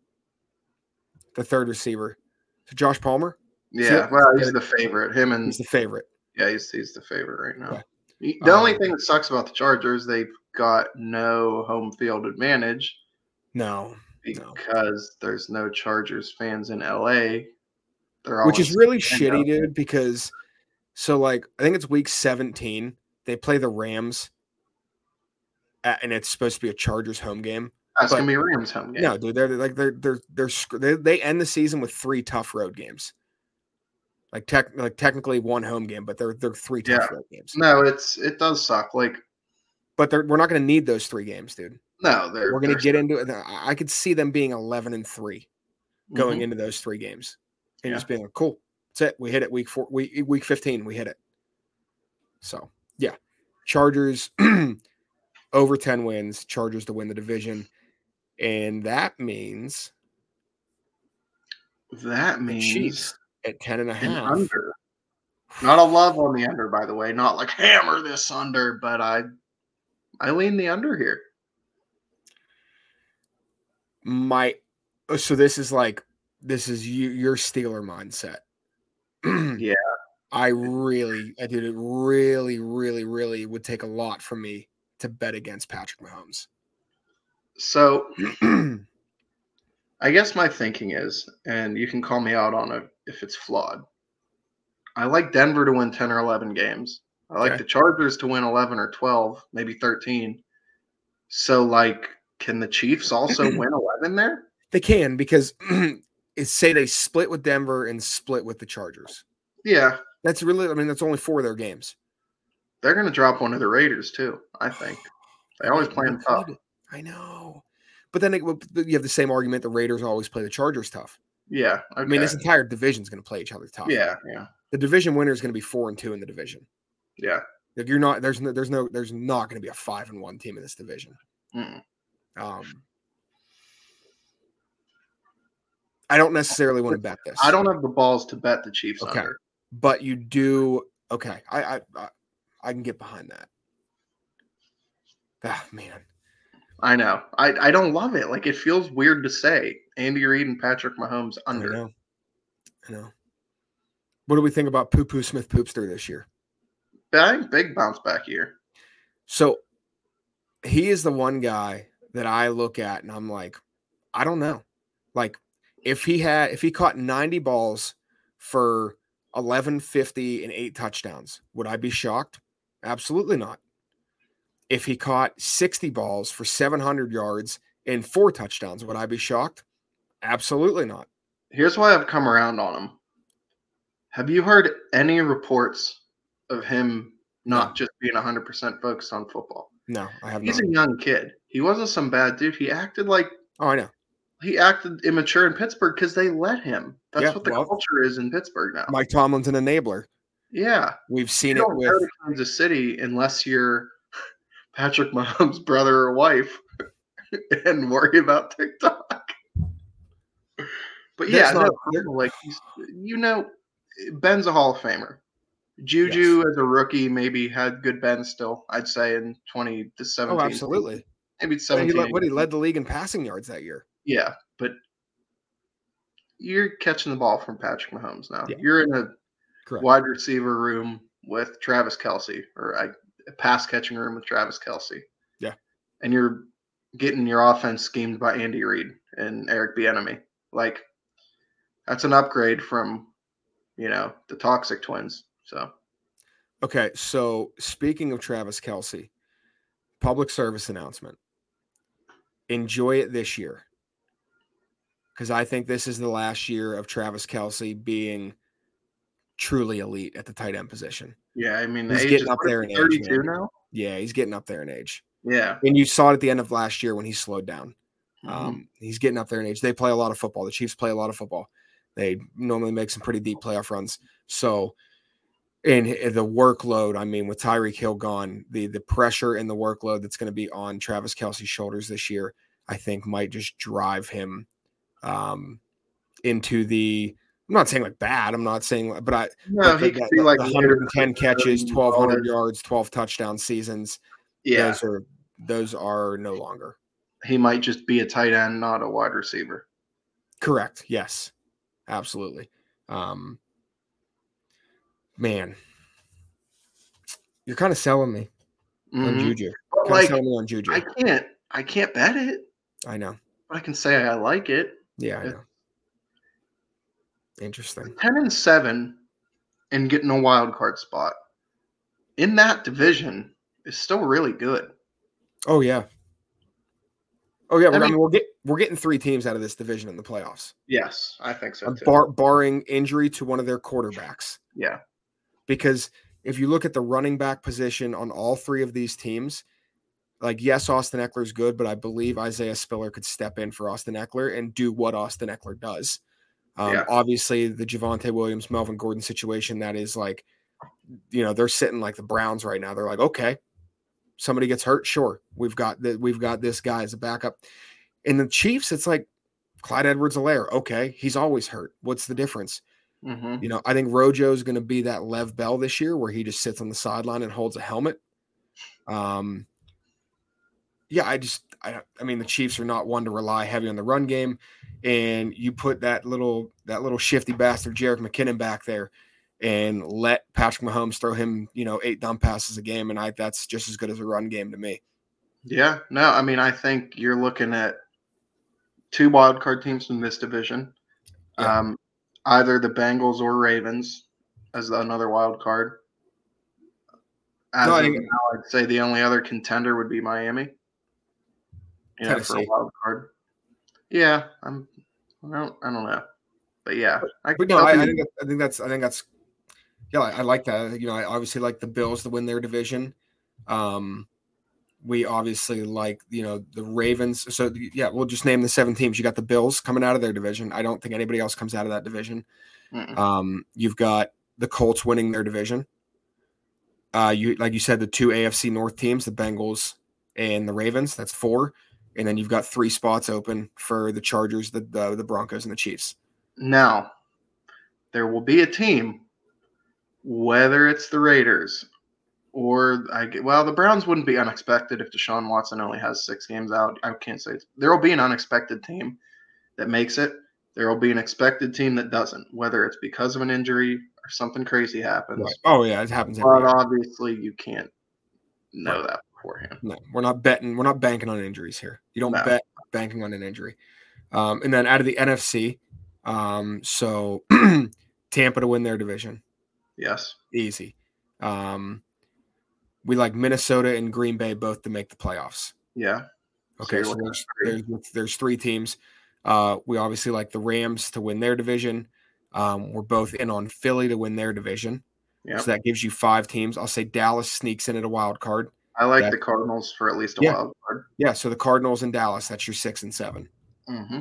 the third receiver. So Josh Palmer. Yeah, well, he's the favorite. Him and he's the favorite. Yeah, he's he's the favorite right now. The um, only thing that sucks about the Chargers, they've got no home field advantage. No, because no. there's no Chargers fans in LA. They're which is really shitty, dude. Because so like I think it's week 17. They play the Rams, and it's supposed to be a Chargers home game. That's gonna be Rams home game. No, dude, they're like they're they're they're they, they end the season with three tough road games. Like tech like technically one home game, but they're they're three tough yeah. road games. No, it's it does suck. Like, but we're not going to need those three games, dude. No, we're going to get into it. I could see them being eleven and three going mm-hmm. into those three games, and yeah. just being like, cool. That's it. We hit it week four, week week fifteen. We hit it. So yeah, Chargers <clears throat> over ten wins. Chargers to win the division. And that means that means Chiefs at 10 and a half. Under. Not a love on the under, by the way. Not like hammer this under, but I I lean the under here. My oh, so this is like this is you your Steeler mindset. <clears throat> yeah. I really, I did it really, really, really would take a lot from me to bet against Patrick Mahomes. So <clears throat> I guess my thinking is, and you can call me out on it if it's flawed. I like Denver to win 10 or 11 games. I like okay. the Chargers to win 11 or 12, maybe 13. So, like, can the Chiefs also <clears throat> win 11 there? They can because <clears throat> say they split with Denver and split with the Chargers. Yeah. That's really, I mean, that's only four of their games. They're going to drop one of the Raiders, too, I think. They always play them tough. I know. But then it, you have the same argument the Raiders always play the Chargers tough. Yeah. Okay. I mean, this entire division is going to play each other tough. Yeah. Yeah. The division winner is going to be four and two in the division. Yeah. Like you're not, there's no, there's no, there's not going to be a five and one team in this division. Mm. Um, I don't necessarily want to bet this. I don't have the balls to bet the Chiefs okay. under. But you do. Okay, I I I, I can get behind that. Ah, man. I know. I, I don't love it. Like it feels weird to say Andy Reid and Patrick Mahomes under. I know. I know. What do we think about Poo Poo Smith Poopster this year? Big big bounce back year. So he is the one guy that I look at and I'm like, I don't know. Like if he had if he caught 90 balls for 1150 and eight touchdowns, would I be shocked? Absolutely not. If he caught 60 balls for 700 yards and four touchdowns, would I be shocked? Absolutely not. Here's why I've come around on him. Have you heard any reports of him not no. just being 100% focused on football? No, I have He's not. a young kid. He wasn't some bad dude. He acted like Oh, I know. He acted immature in Pittsburgh because they let him. That's yeah, what the well, culture is in Pittsburgh now. Mike Tomlin's an enabler. Yeah. We've seen you it with Kansas City unless you're <laughs> Patrick Mahomes' brother or wife <laughs> and worry about TikTok. But yeah, no, like you know, Ben's a Hall of Famer. Juju yes. as a rookie maybe had good Ben still, I'd say in 20 to 17. Oh, absolutely. Maybe 17. He led, what he led the league in passing yards that year. Yeah, but you're catching the ball from Patrick Mahomes now. Yeah. You're in a Correct. wide receiver room with Travis Kelce or a, a pass catching room with Travis Kelce. Yeah, and you're getting your offense schemed by Andy Reid and Eric Bieniemy. Like that's an upgrade from you know the toxic twins. So okay, so speaking of Travis Kelce, public service announcement. Enjoy it this year because I think this is the last year of Travis Kelce being truly elite at the tight end position. Yeah, I mean, he's getting up there in 32 age. 32 now. Yeah, he's getting up there in age. Yeah, and you saw it at the end of last year when he slowed down. Mm-hmm. Um, he's getting up there in age. They play a lot of football. The Chiefs play a lot of football. They normally make some pretty deep playoff runs. So, and the workload, I mean, with Tyreek Hill gone, the the pressure and the workload that's going to be on Travis Kelce's shoulders this year, I think might just drive him um, into the. I'm not saying like bad. I'm not saying, but I. No, he could be like 110 catches, 1,200 yards, 12 touchdown seasons. Yeah, those are those are no longer. He might just be a tight end, not a wide receiver. Correct. Yes, absolutely. Um, man, you're kind of selling me mm-hmm. on Juju. Like, selling me on Juju. I can't. I can't bet it. I know. But I can say I like it. Yeah, I know. Interesting. 10 and 7 and getting a wild card spot in that division is still really good. Oh yeah. Oh yeah, I mean, I mean, we're get, we're getting three teams out of this division in the playoffs. Yes, I think so too. Bar, barring injury to one of their quarterbacks. Yeah. Because if you look at the running back position on all three of these teams, like yes, Austin Ekeler is good, but I believe Isaiah Spiller could step in for Austin Ekeler and do what Austin Ekeler does. Um, yeah. Obviously, the Javonte Williams, Melvin Gordon situation that is like, you know, they're sitting like the Browns right now. They're like, okay, somebody gets hurt, sure, we've got that. We've got this guy as a backup. In the Chiefs, it's like Clyde Edwards-Helaire. Okay, he's always hurt. What's the difference? Mm-hmm. You know, I think Rojo is going to be that Lev Bell this year, where he just sits on the sideline and holds a helmet. Um, yeah, I just I, I mean the Chiefs are not one to rely heavy on the run game, and you put that little that little shifty bastard Jerick McKinnon back there, and let Patrick Mahomes throw him you know eight dumb passes a game, and I that's just as good as a run game to me. Yeah, no, I mean I think you're looking at two wild card teams in this division, yeah. um, either the Bengals or Ravens as another wild card. As no, now, I'd say the only other contender would be Miami. You know, for a wild card. Yeah, I'm. I don't. I don't know, but yeah. I, but no, I, I, think I think that's. I think that's. Yeah, I, I like that. You know, I obviously like the Bills to win their division. Um, we obviously like you know the Ravens. So yeah, we'll just name the seven teams. You got the Bills coming out of their division. I don't think anybody else comes out of that division. Um, you've got the Colts winning their division. Uh, you like you said the two AFC North teams, the Bengals and the Ravens. That's four, and then you've got three spots open for the Chargers, the the, the Broncos, and the Chiefs. Now, there will be a team, whether it's the Raiders or I get well, the Browns wouldn't be unexpected if Deshaun Watson only has six games out. I can't say there will be an unexpected team that makes it. There will be an expected team that doesn't, whether it's because of an injury or something crazy happens. Right. Oh yeah, it happens. But obviously, you can't know right. that beforehand. No, we're not betting. We're not banking on injuries here. You don't no. bet banking on an injury. Um, and then out of the NFC, um, so <clears throat> Tampa to win their division. Yes, easy. Um, we like Minnesota and Green Bay both to make the playoffs. Yeah. Okay, so, so there's, there's, there's three teams. Uh, we obviously like the Rams to win their division. Um, we're both in on Philly to win their division. Yep. So that gives you five teams. I'll say Dallas sneaks in at a wild card. I like that, the Cardinals for at least a yeah. wild card. Yeah, so the Cardinals in Dallas, that's your six and 7 mm-hmm.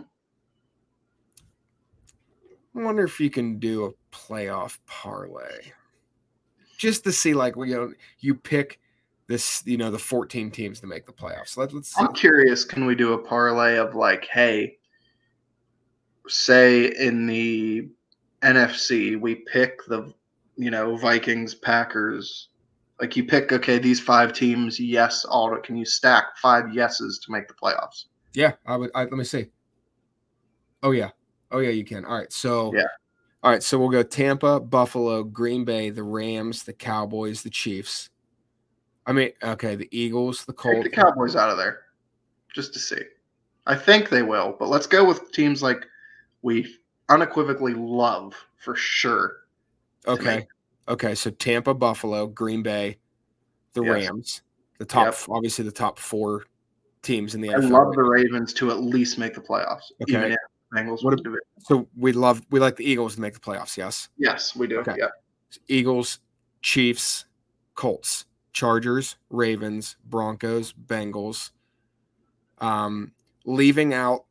I wonder if you can do a playoff parlay just to see like you know you pick this you know the 14 teams to make the playoffs. Let, us I'm curious. Can we do a parlay of like, hey, say in the NFC we pick the you know Vikings, Packers. Like you pick, okay, these five teams, yes, all. Can you stack five yeses to make the playoffs? Yeah, I would. I, let me see. Oh yeah, oh yeah, you can. All right, so yeah, all right, so we'll go Tampa, Buffalo, Green Bay, the Rams, the Cowboys, the Chiefs. I mean, okay, the Eagles, the Colts. The Cowboys out of there, just to see. I think they will, but let's go with teams like we unequivocally love for sure. Okay. Okay, so Tampa, Buffalo, Green Bay, the yes. Rams, the top, yep. obviously the top four teams in the NFL. I love the Ravens to at least make the playoffs. Okay. Bengals what, do it. So we love we like the Eagles to make the playoffs. Yes. Yes, we do. Okay. Yeah. Eagles, Chiefs, Colts, Chargers, Ravens, Broncos, Bengals. Um, leaving out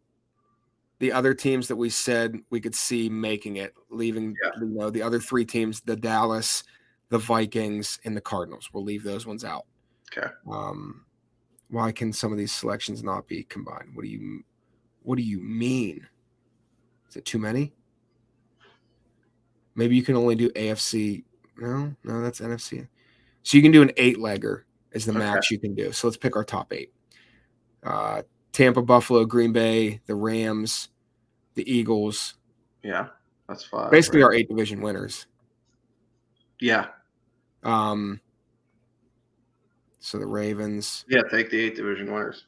the other teams that we said we could see making it, leaving yeah. you know the other three teams, the Dallas, the Vikings, and the Cardinals. We'll leave those ones out. Okay. Um, why can some of these selections not be combined? What do you what do you mean? Is it too many? Maybe you can only do AFC. No, no, that's NFC. So you can do an eight legger is the okay. max you can do. So let's pick our top eight. Uh, Tampa, Buffalo, Green Bay, the Rams, the Eagles. Yeah, that's five. Basically, right? our eight division winners. Yeah. Um. So the Ravens. Yeah, take the eight division winners.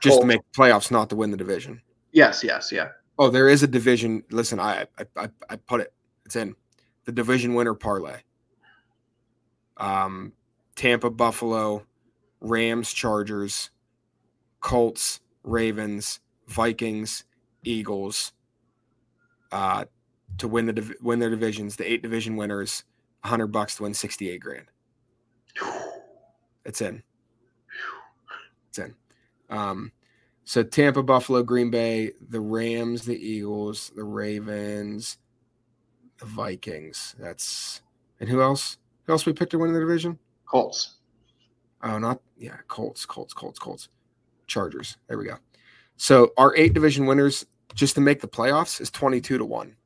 Just to make the playoffs, not to win the division. Yes, yes, yeah. Oh, there is a division. Listen, I I I put it. It's in the division winner parlay. Um, Tampa, Buffalo, Rams, Chargers, Colts, Ravens, Vikings, Eagles. Uh, to win the win their divisions, the eight division winners, hundred bucks to win sixty eight grand. It's in. It's in. Um, so Tampa, Buffalo, Green Bay, the Rams, the Eagles, the Ravens, the Vikings. That's and who else? Who else we picked to win the division? Colts. Oh, not yeah, Colts, Colts, Colts, Colts, Chargers. There we go. So our eight division winners just to make the playoffs is twenty-two to one.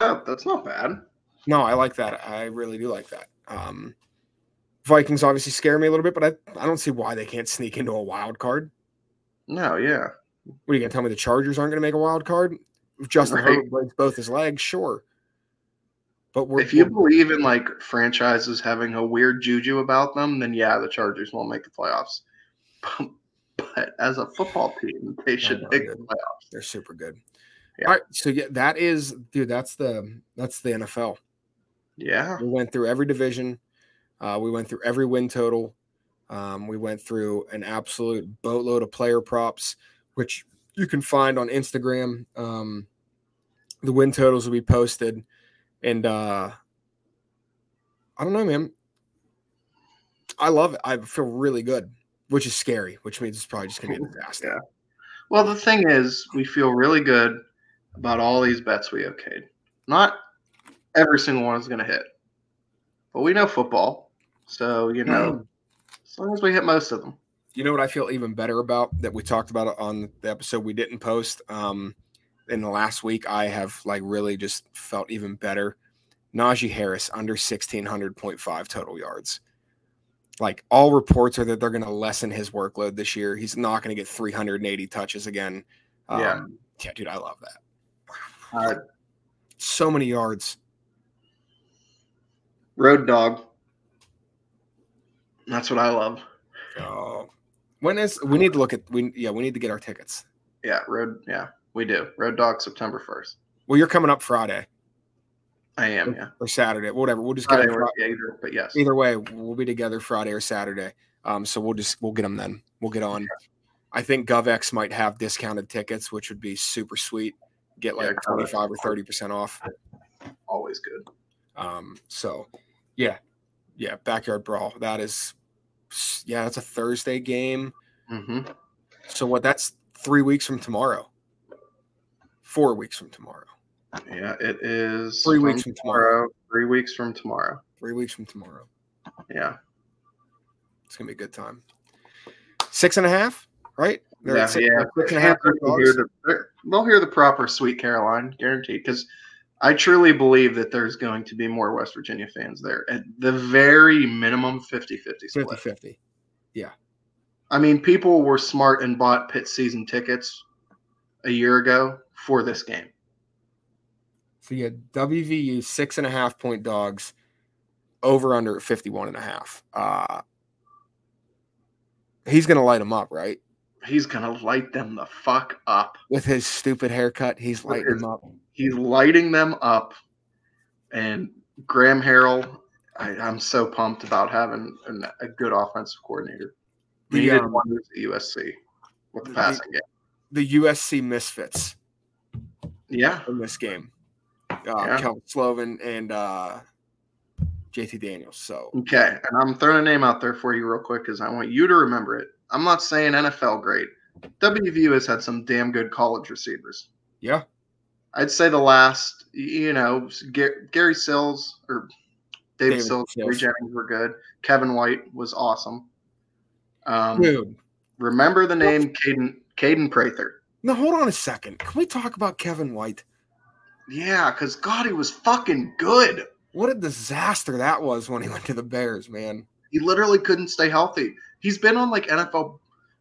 Oh, that's not bad. No, I like that. I really do like that. Um, Vikings obviously scare me a little bit, but I, I don't see why they can't sneak into a wild card. No, yeah. What are you gonna tell me? The Chargers aren't gonna make a wild card? If Justin right. Herbert breaks both his legs, sure. But if you believe in like franchises having a weird juju about them, then yeah, the Chargers won't make the playoffs. <laughs> but as a football team, they should make the playoffs. They're super good. Yeah. All right, so yeah, that is, dude. That's the that's the NFL. Yeah, we went through every division. Uh, we went through every win total. Um, we went through an absolute boatload of player props, which you can find on Instagram. Um, the win totals will be posted, and uh, I don't know, man. I love it. I feel really good, which is scary, which means it's probably just gonna be a disaster. Yeah. Well, the thing is, we feel really good about all these bets we okayed. Not every single one is gonna hit, but we know football, so you know, mm. as long as we hit most of them. You know what I feel even better about that we talked about on the episode we didn't post. Um, in the last week, I have like really just felt even better. Najee Harris under 1600.5 total yards. Like all reports are that they're going to lessen his workload this year. He's not going to get 380 touches again. Um, yeah. Yeah, dude, I love that. Uh, so many yards. Road dog. That's what I love. Oh, when is we need to look at we yeah we need to get our tickets. Yeah, road yeah we do road dog September first. Well, you're coming up Friday. I am, yeah. Or Saturday, whatever. We'll just Friday get yeah, either, but yes. Either way, we'll be together Friday or Saturday. Um, so we'll just we'll get them then. We'll get on. I think GovX might have discounted tickets, which would be super sweet. Get like yeah, twenty five or thirty percent off. Always good. Um, so yeah, yeah, backyard brawl. That is, yeah, that's a Thursday game. Mm-hmm. So what? That's three weeks from tomorrow. Four weeks from tomorrow. Yeah, it is three weeks from tomorrow. tomorrow. Three weeks from tomorrow. Three weeks from tomorrow. Yeah, it's gonna be a good time. Six and a half, right? They're yeah, six, yeah. Six and a half. They'll hear, the, they'll hear the proper Sweet Caroline, guaranteed. Because I truly believe that there's going to be more West Virginia fans there. At the very minimum, 50 50 50 50. Yeah. I mean, people were smart and bought pit season tickets a year ago for this game. So you had WVU six and a half point dogs over under 51 and a half. Uh, he's going to light them up, right? He's going to light them the fuck up. With his stupid haircut, he's lighting his, them up. He's lighting them up. And Graham Harrell, I, am so pumped about having an, a good offensive coordinator. We the, um, wonders at USC with the, the passing game. The USC misfits. Yeah. In this game uh, yeah. Kelvin Sloven and uh, JT Daniels. So okay, and I'm throwing a name out there for you real quick because I want you to remember it. I'm not saying NFL great. WVU has had some damn good college receivers. Yeah, I'd say the last, you know, Gary Sills or David, David Sills, Gary Jennings were good. Kevin White was awesome. Um, Dude, remember the name Kaden Kaden Prather. Now hold on a second. Can we talk about Kevin White? Yeah, because God, he was fucking good. What a disaster that was when he went to the Bears, man. He literally couldn't stay healthy. He's been on like NFL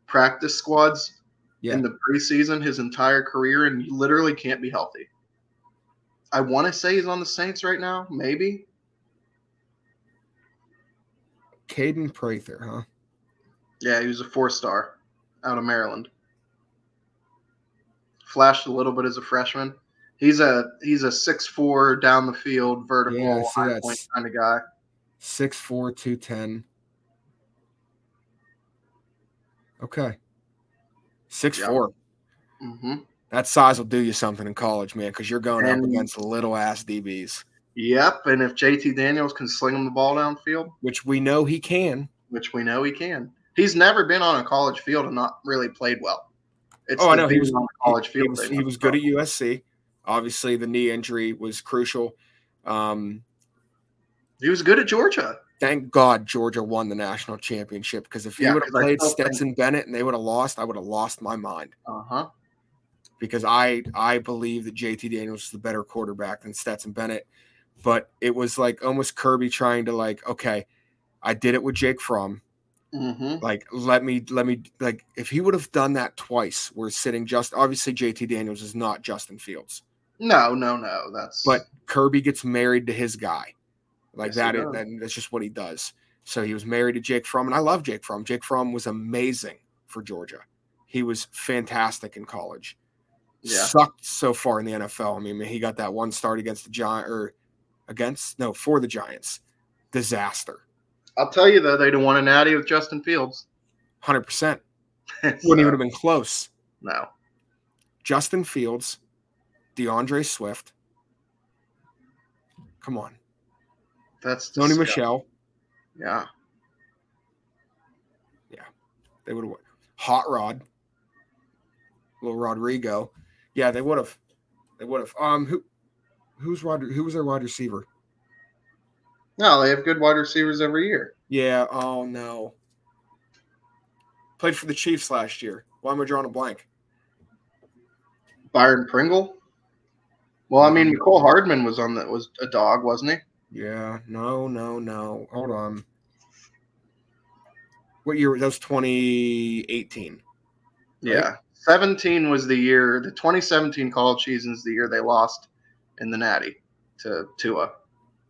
practice squads yeah. in the preseason his entire career, and you literally can't be healthy. I want to say he's on the Saints right now, maybe. Kaden Prather, huh? Yeah, he was a four star out of Maryland. Flashed a little bit as a freshman. He's a he's a six four down the field vertical yeah, high point kind of guy. Six four two ten. Okay. Six yep. four. Mm-hmm. That size will do you something in college, man, because you're going and, up against little ass DBs. Yep, and if JT Daniels can sling him the ball downfield, which we know he can, which we know he can, he's never been on a college field and not really played well. It's oh, I know he was on a college field. He was, he was good at USC. Obviously, the knee injury was crucial. Um, he was good at Georgia. Thank God Georgia won the national championship because if he yeah, would have played Stetson think... Bennett and they would have lost, I would have lost my mind. Uh huh. Because I I believe that JT Daniels is the better quarterback than Stetson Bennett, but it was like almost Kirby trying to like, okay, I did it with Jake Fromm. Mm-hmm. Like, let me, let me, like, if he would have done that twice, we're sitting just obviously JT Daniels is not Justin Fields. No, no, no. That's but Kirby gets married to his guy. Like yes, that, is, that's just what he does. So he was married to Jake Fromm, and I love Jake Fromm. Jake Fromm was amazing for Georgia. He was fantastic in college. Yeah. Sucked so far in the NFL. I mean, he got that one start against the Giant or against no for the Giants. Disaster. I'll tell you though, they'd have won a natty with Justin Fields. Hundred percent. <laughs> Wouldn't even have been close. No. Justin Fields, D'Andre Swift. Come on. That's Sony Michel. Yeah. Yeah. They would have Hot Rod. Little Rodrigo. Yeah, they would have. They would have. Um who who's Rod who was their wide receiver? No, they have good wide receivers every year. Yeah. Oh no. Played for the Chiefs last year. Why am I drawing a blank? Byron Pringle. Well, I um, mean, Mecole Hardman was on that was a dog, wasn't he? Yeah. No. No. No. Hold on. What year? That was 2018. Right? Yeah. 17 was the year. The 2017 college season is the year they lost in the Natty to Tua.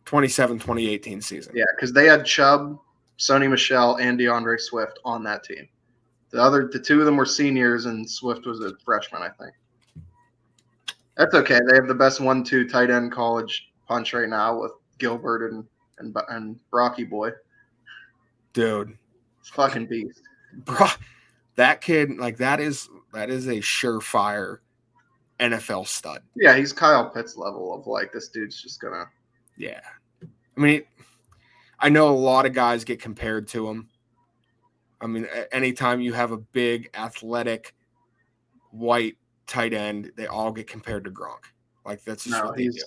27 2018 season. Yeah, because they had Chubb, Sony Michel, and D'Andre Swift on that team. The other, the two of them were seniors, and Swift was a freshman, I think. That's okay. They have the best one-two tight end college punch right now with Gilbert and and and Brocky boy. Dude, it's fucking beast. Bro, that kid, like that is that is a surefire NFL stud. Yeah, he's Kyle Pitts level of like this dude's just gonna. Yeah, I mean, I know a lot of guys get compared to him. I mean, anytime you have a big, athletic, white tight end, they all get compared to Gronk. Like that's just no, what he's.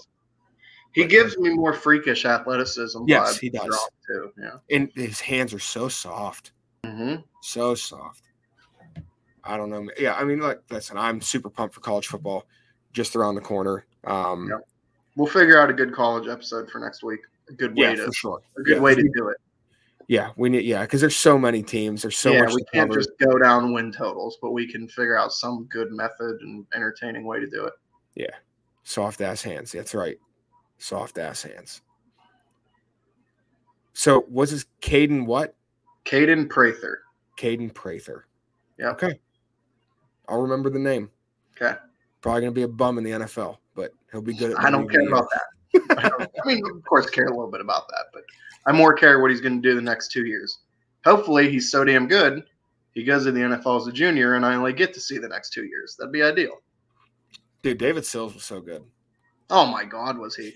He but, gives me more freakish athleticism. Yes, he does too. Yeah, and his hands are so soft, mm-hmm. so soft. I don't know. Yeah, I mean, like, listen, I'm super pumped for college football, just around the corner. Um, yep. We'll figure out a good college episode for next week. A good way yeah, to, for sure. A good yeah, way to do it. Yeah, we need. Yeah, because there's so many teams. There's so yeah, much. we can't cover. just go down win totals, but we can figure out some good method and entertaining way to do it. Yeah, soft ass hands. That's right, soft ass hands. So was this Kaden what? Kaden Prather. Kaden Prather. Yeah. Okay. I'll remember the name. Okay. Probably gonna be a bum in the NFL, but he'll be good. I don't care about that. I, I, mean, of course, care a little bit about that, but I more care what he's going to do the next two years. Hopefully, he's so damn good he goes to the NFL as a junior, and I only get to see the next two years. That'd be ideal. Dude, David Sills was so good. Oh my God, was he?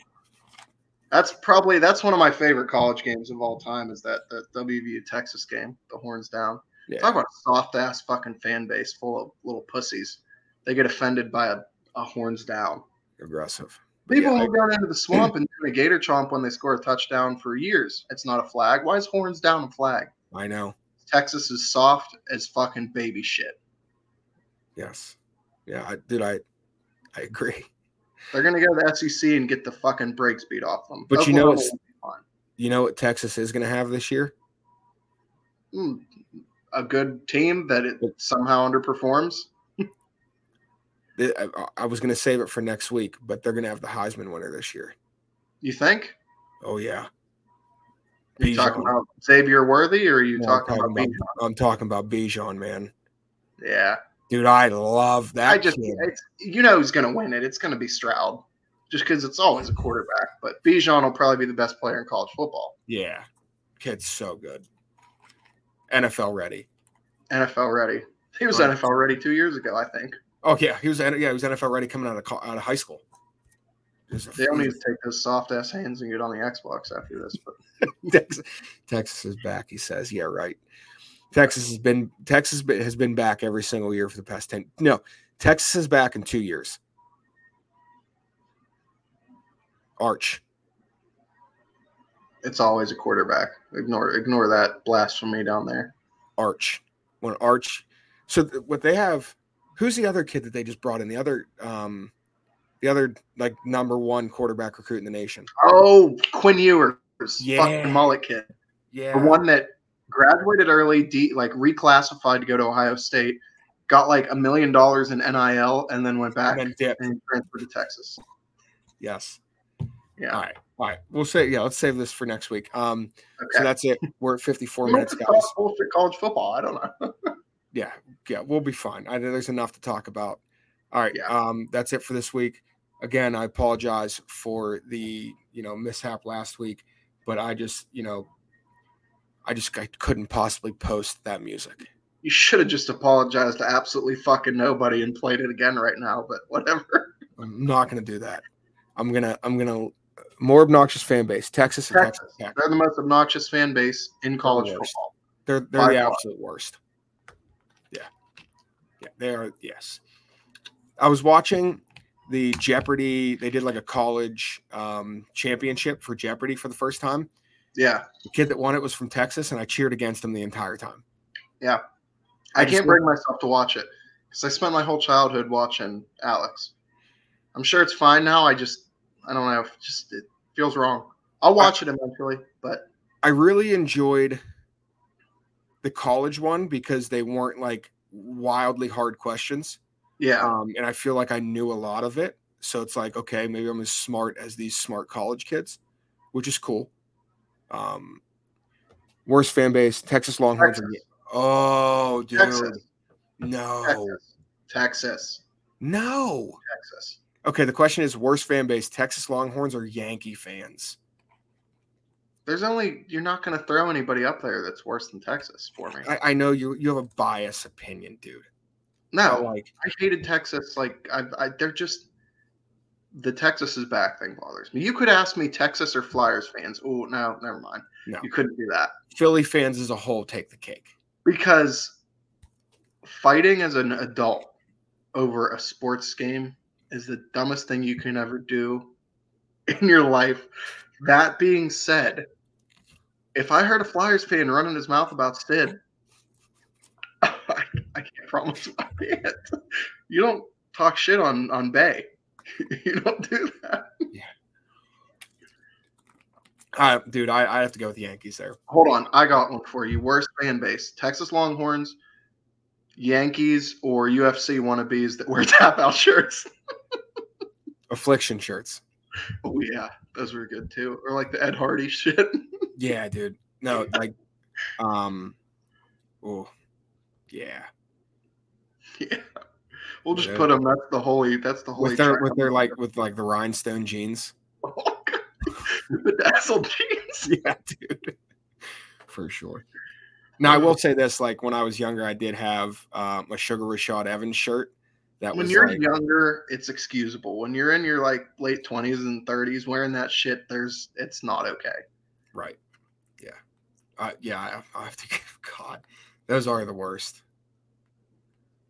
That's probably that's one of my favorite college games of all time. Is that the WVU Texas game, the horns down. Yeah. Talk about a soft ass fucking fan base full of little pussies. They get offended by a, a horns down. Aggressive. People yeah, will go into the swamp and do a gator chomp when they score a touchdown for years. It's not a flag. Why is horns down a flag? I know. Texas is soft as fucking baby shit. Yes. Yeah, I, dude, I I agree. They're gonna go to the SEC and get the fucking brakes beat off them. But you know what's you know what Texas is gonna have this year? Mm, a good team that it somehow underperforms. I, I was going to save it for next week, but they're going to have the Heisman winner this year. You think? Oh yeah. Are you talking about Xavier Worthy, or are you no, talking, talking, about? about I'm talking about Bijan, man. Yeah, dude, I love that. I just, you know, who's going to win it? It's going to be Stroud, just because it's always a quarterback. But Bijan will probably be the best player in college football. Yeah, kid's so good. NFL ready. NFL ready. He was right. NFL ready two years ago, I think. Oh yeah, he was yeah he was NFL ready coming out of out of high school. They don't need to take those soft ass hands and get on the Xbox after this. But <laughs> Texas, Texas is back. He says, "Yeah, right." Texas has been Texas has been back every single year for the past ten. No, Texas is back in two years. Arch. It's always a quarterback. Ignore ignore that blasphemy down there. Arch. When Arch. So th- what they have who's the other kid that they just brought in? The other um the other like number one quarterback recruit in the nation. Oh, Quinn Ewers, yeah. fucking mullet kid. Yeah, the one that graduated early, de- like reclassified to go to Ohio State, got like a million dollars in NIL, and then went back and, then and transferred to Texas. Yes. Yeah. All right. All right. We'll say yeah. Let's save this for next week. Um. Okay. So that's it. We're at 54 minutes, guys. Bullshit college football. I don't know. <laughs> yeah, yeah, we'll be fine. I know there's enough to talk about. All right, yeah. um, that's it for this week. Again, I apologize for the you know mishap last week, but I just you know I just I couldn't possibly post that music. You should have just apologized to absolutely fucking nobody and played it again right now, but whatever. <laughs> I'm not gonna do that. I'm gonna I'm gonna more obnoxious fan base. Texas, Texas. Texas. They're the most obnoxious fan base in college the football. They're they're By the far. absolute worst. Yeah. They are yes. I was watching the Jeopardy. They did like a college um, championship for Jeopardy for the first time. Yeah. The kid that won it was from Texas, and I cheered against him the entire time. Yeah. I, I can't bring myself to watch it because I spent my whole childhood watching Alex. I'm sure it's fine now. I just, I don't know. Just it feels wrong. I'll watch I, it eventually, but I really enjoyed the college one because they weren't like wildly hard questions. Yeah. Um, and I feel like I knew a lot of it. So it's like, okay, maybe I'm as smart as these smart college kids, which is cool. Um, worst fan base, Texas Longhorns. Texas. Oh, dude. Texas. No. Texas. Texas. No. Texas. Okay, the question is worst fan base, Texas Longhorns or Yankee fans? There's only you're not going to throw anybody up there that's worse than Texas for me. I, I know you you have a bias opinion, dude. No, like I hated Texas. Like I, I, they're just the Texas is back thing bothers me. You could ask me Texas or Flyers fans. Oh no, never mind. No, you couldn't do that. Philly fans as a whole take the cake because fighting as an adult over a sports game is the dumbest thing you can ever do in your life. That being said, if I heard a Flyers fan running his mouth about Sid, <laughs> I, I can't promise I can't. You don't talk shit on on Bay. <laughs> you don't do that. Yeah. All right, dude, I, I have to go with the Yankees there. Hold on, I got one for you. Worst fan base: Texas Longhorns, Yankees, or UFC wannabes that wear <laughs> tap out shirts. Affliction shirts. Oh yeah, those were good too. Or like the Ed Hardy shit. Yeah, dude. No, like, um, oh, yeah. Yeah. We'll just yeah. put them. That's the holy. That's the holy. With their, with their like with like the rhinestone jeans. <laughs> the dazzle jeans. <laughs> Yeah, dude. For sure. Now I will say this: like when I was younger, I did have um, a Sugar Rashad Evans shirt. That when you're like, younger, it's excusable. When you're in your like late twenties and thirties, wearing that shit, there's it's not okay. Right. Yeah. Uh, yeah. I, I have to. <laughs> Give God, those are the worst.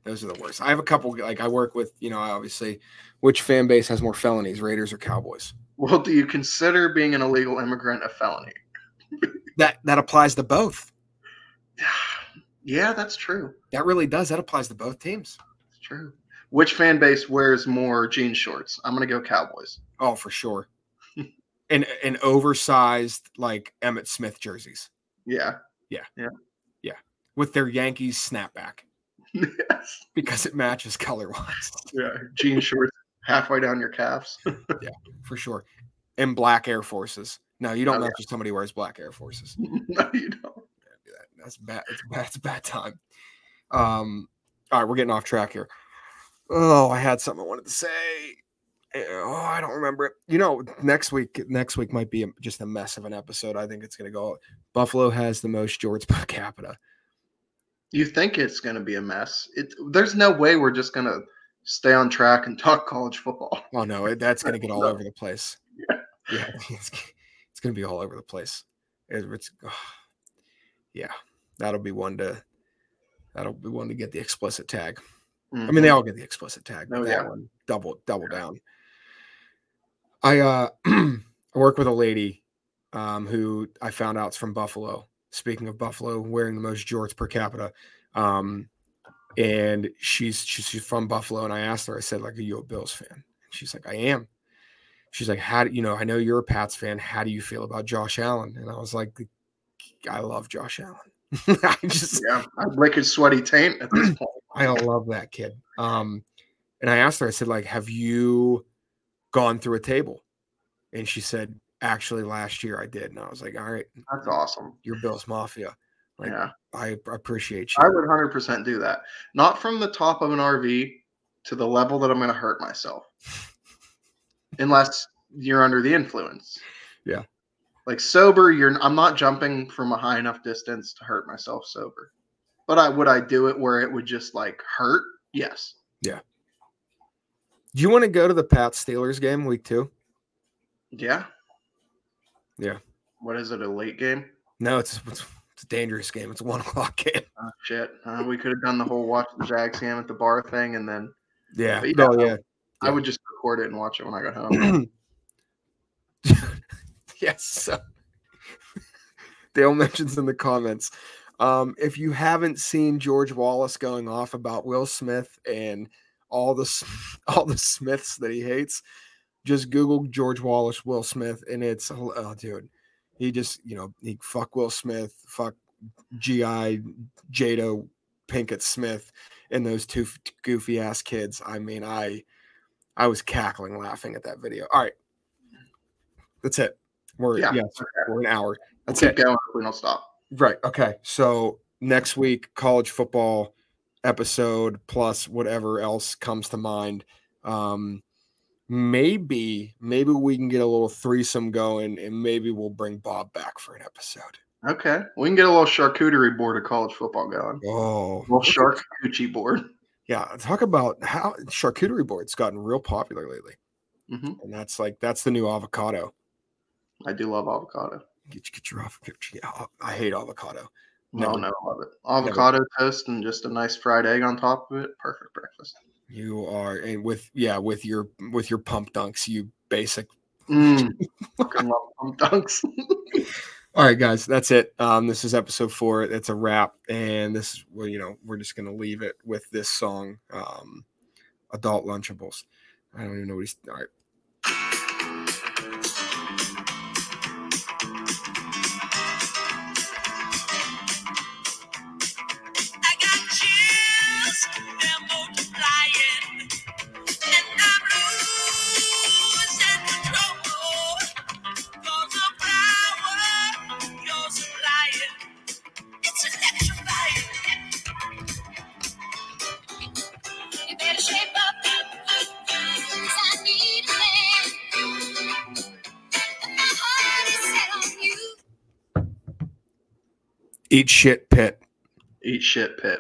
Those are the worst. I have a couple. Like I work with, you know, obviously, which fan base has more felonies, Raiders or Cowboys? Well, do you consider being an illegal immigrant a felony? <laughs> that that applies to both. <sighs> Yeah, that's true. That really does. That applies to both teams. It's true. Which fan base wears more jean shorts? I'm gonna go Cowboys. Oh, for sure. <laughs> and and oversized like Emmitt Smith jerseys. Yeah. Yeah. Yeah. Yeah. With their Yankees snapback. Yes. Because it matches color wise. <laughs> Yeah. Jean shorts halfway down your calves. <laughs> yeah, for sure. And black Air Forces. No, you don't oh, match yeah. somebody wears black Air Forces. <laughs> no, you don't. That's bad. It's bad. It's a bad time. Um, all right, we're getting off track here. Oh, I had something I wanted to say. Oh, I don't remember it. You know, next week, next week might be just a mess of an episode. I think it's going to go. Buffalo has the most jorts <laughs> per capita. You think it's going to be a mess? It, there's no way we're just going to stay on track and talk college football. Oh no, that's going to get all <laughs> over the place. Yeah, yeah, <laughs> it's, it's going to be all over the place. It, it's, oh, yeah, that'll be one to that'll be one to get the explicit tag. Mm-hmm. I mean, they mm-hmm. all get the explicit tag. Oh, that yeah. one double double down. I uh <clears throat> I work with a lady um, who I found out is from Buffalo, Speaking of Buffalo, wearing the most jorts per capita, um, and she's, she's she's from Buffalo, and I asked her, I said, like, are you a Bills fan? And she's like, I am. She's like, how do you know? I know you're a Pats fan. How do you feel about Josh Allen? And I was like, I love Josh Allen. <laughs> I just yeah, I lick his sweaty taint at this point. <clears throat> I love that kid. Um, and I asked her, I said, like, have you gone through a table? And she said, actually last year I did, and I was like, all right, that's awesome. You're Bill's Mafia. Like, yeah, I appreciate you. I would 100% do that. Not from the top of an RV to the level that I'm going to hurt myself, <laughs> unless you're under the influence. Yeah. Like sober, you're I'm not jumping from a high enough distance to hurt myself sober. But I would I do it where it would just like hurt? Yes. Yeah. Do you want to go to the Pat Steelers game week two? Yeah. Yeah. What is it? A late game? No, it's it's, it's a dangerous game. It's a one <laughs> o'clock game. Oh, shit. Uh, we could have done the whole watch the Jags game at the bar thing, and then yeah, yeah, no, yeah. I would just record it and watch it when I got home. <clears throat> yes. <laughs> Dale mentions in the comments. Um, if you haven't seen George Wallace going off about Will Smith and all the <laughs> all the Smiths that he hates, just Google George Wallace Will Smith, and it's oh dude, he just you know he fuck Will Smith, fuck Gi Jada Pinkett Smith, and those two goofy ass kids. I mean, I I was cackling laughing at that video. All right, that's it. We're yeah, we're an hour. That's we'll it. Going we don't stop. Right. Okay. So next week, college football episode plus whatever else comes to mind. Um, maybe maybe we can get a little threesome going, and maybe we'll bring Bob back for an episode. Okay, we can get a little charcuterie board of college football going. Oh, a little charcuterie board. Yeah, talk about how charcuterie boards gotten real popular lately, mm-hmm. and that's like that's the new avocado. I do love avocado. Get, get your avocado. Yeah, I hate avocado. No, no, I love it. Avocado toast and just a nice fried egg on top of it. Perfect breakfast. You are, and with yeah, with your with your pump dunks, you basic. Mm, <laughs> fucking love pump dunks. <laughs> All right, guys, that's it. Um, this is episode four. It's a wrap, and this, well, you know, we're just gonna leave it with this song, um, "Adult Lunchables." I don't even know what he's. All right. Eat shit, pit. Eat shit, pit.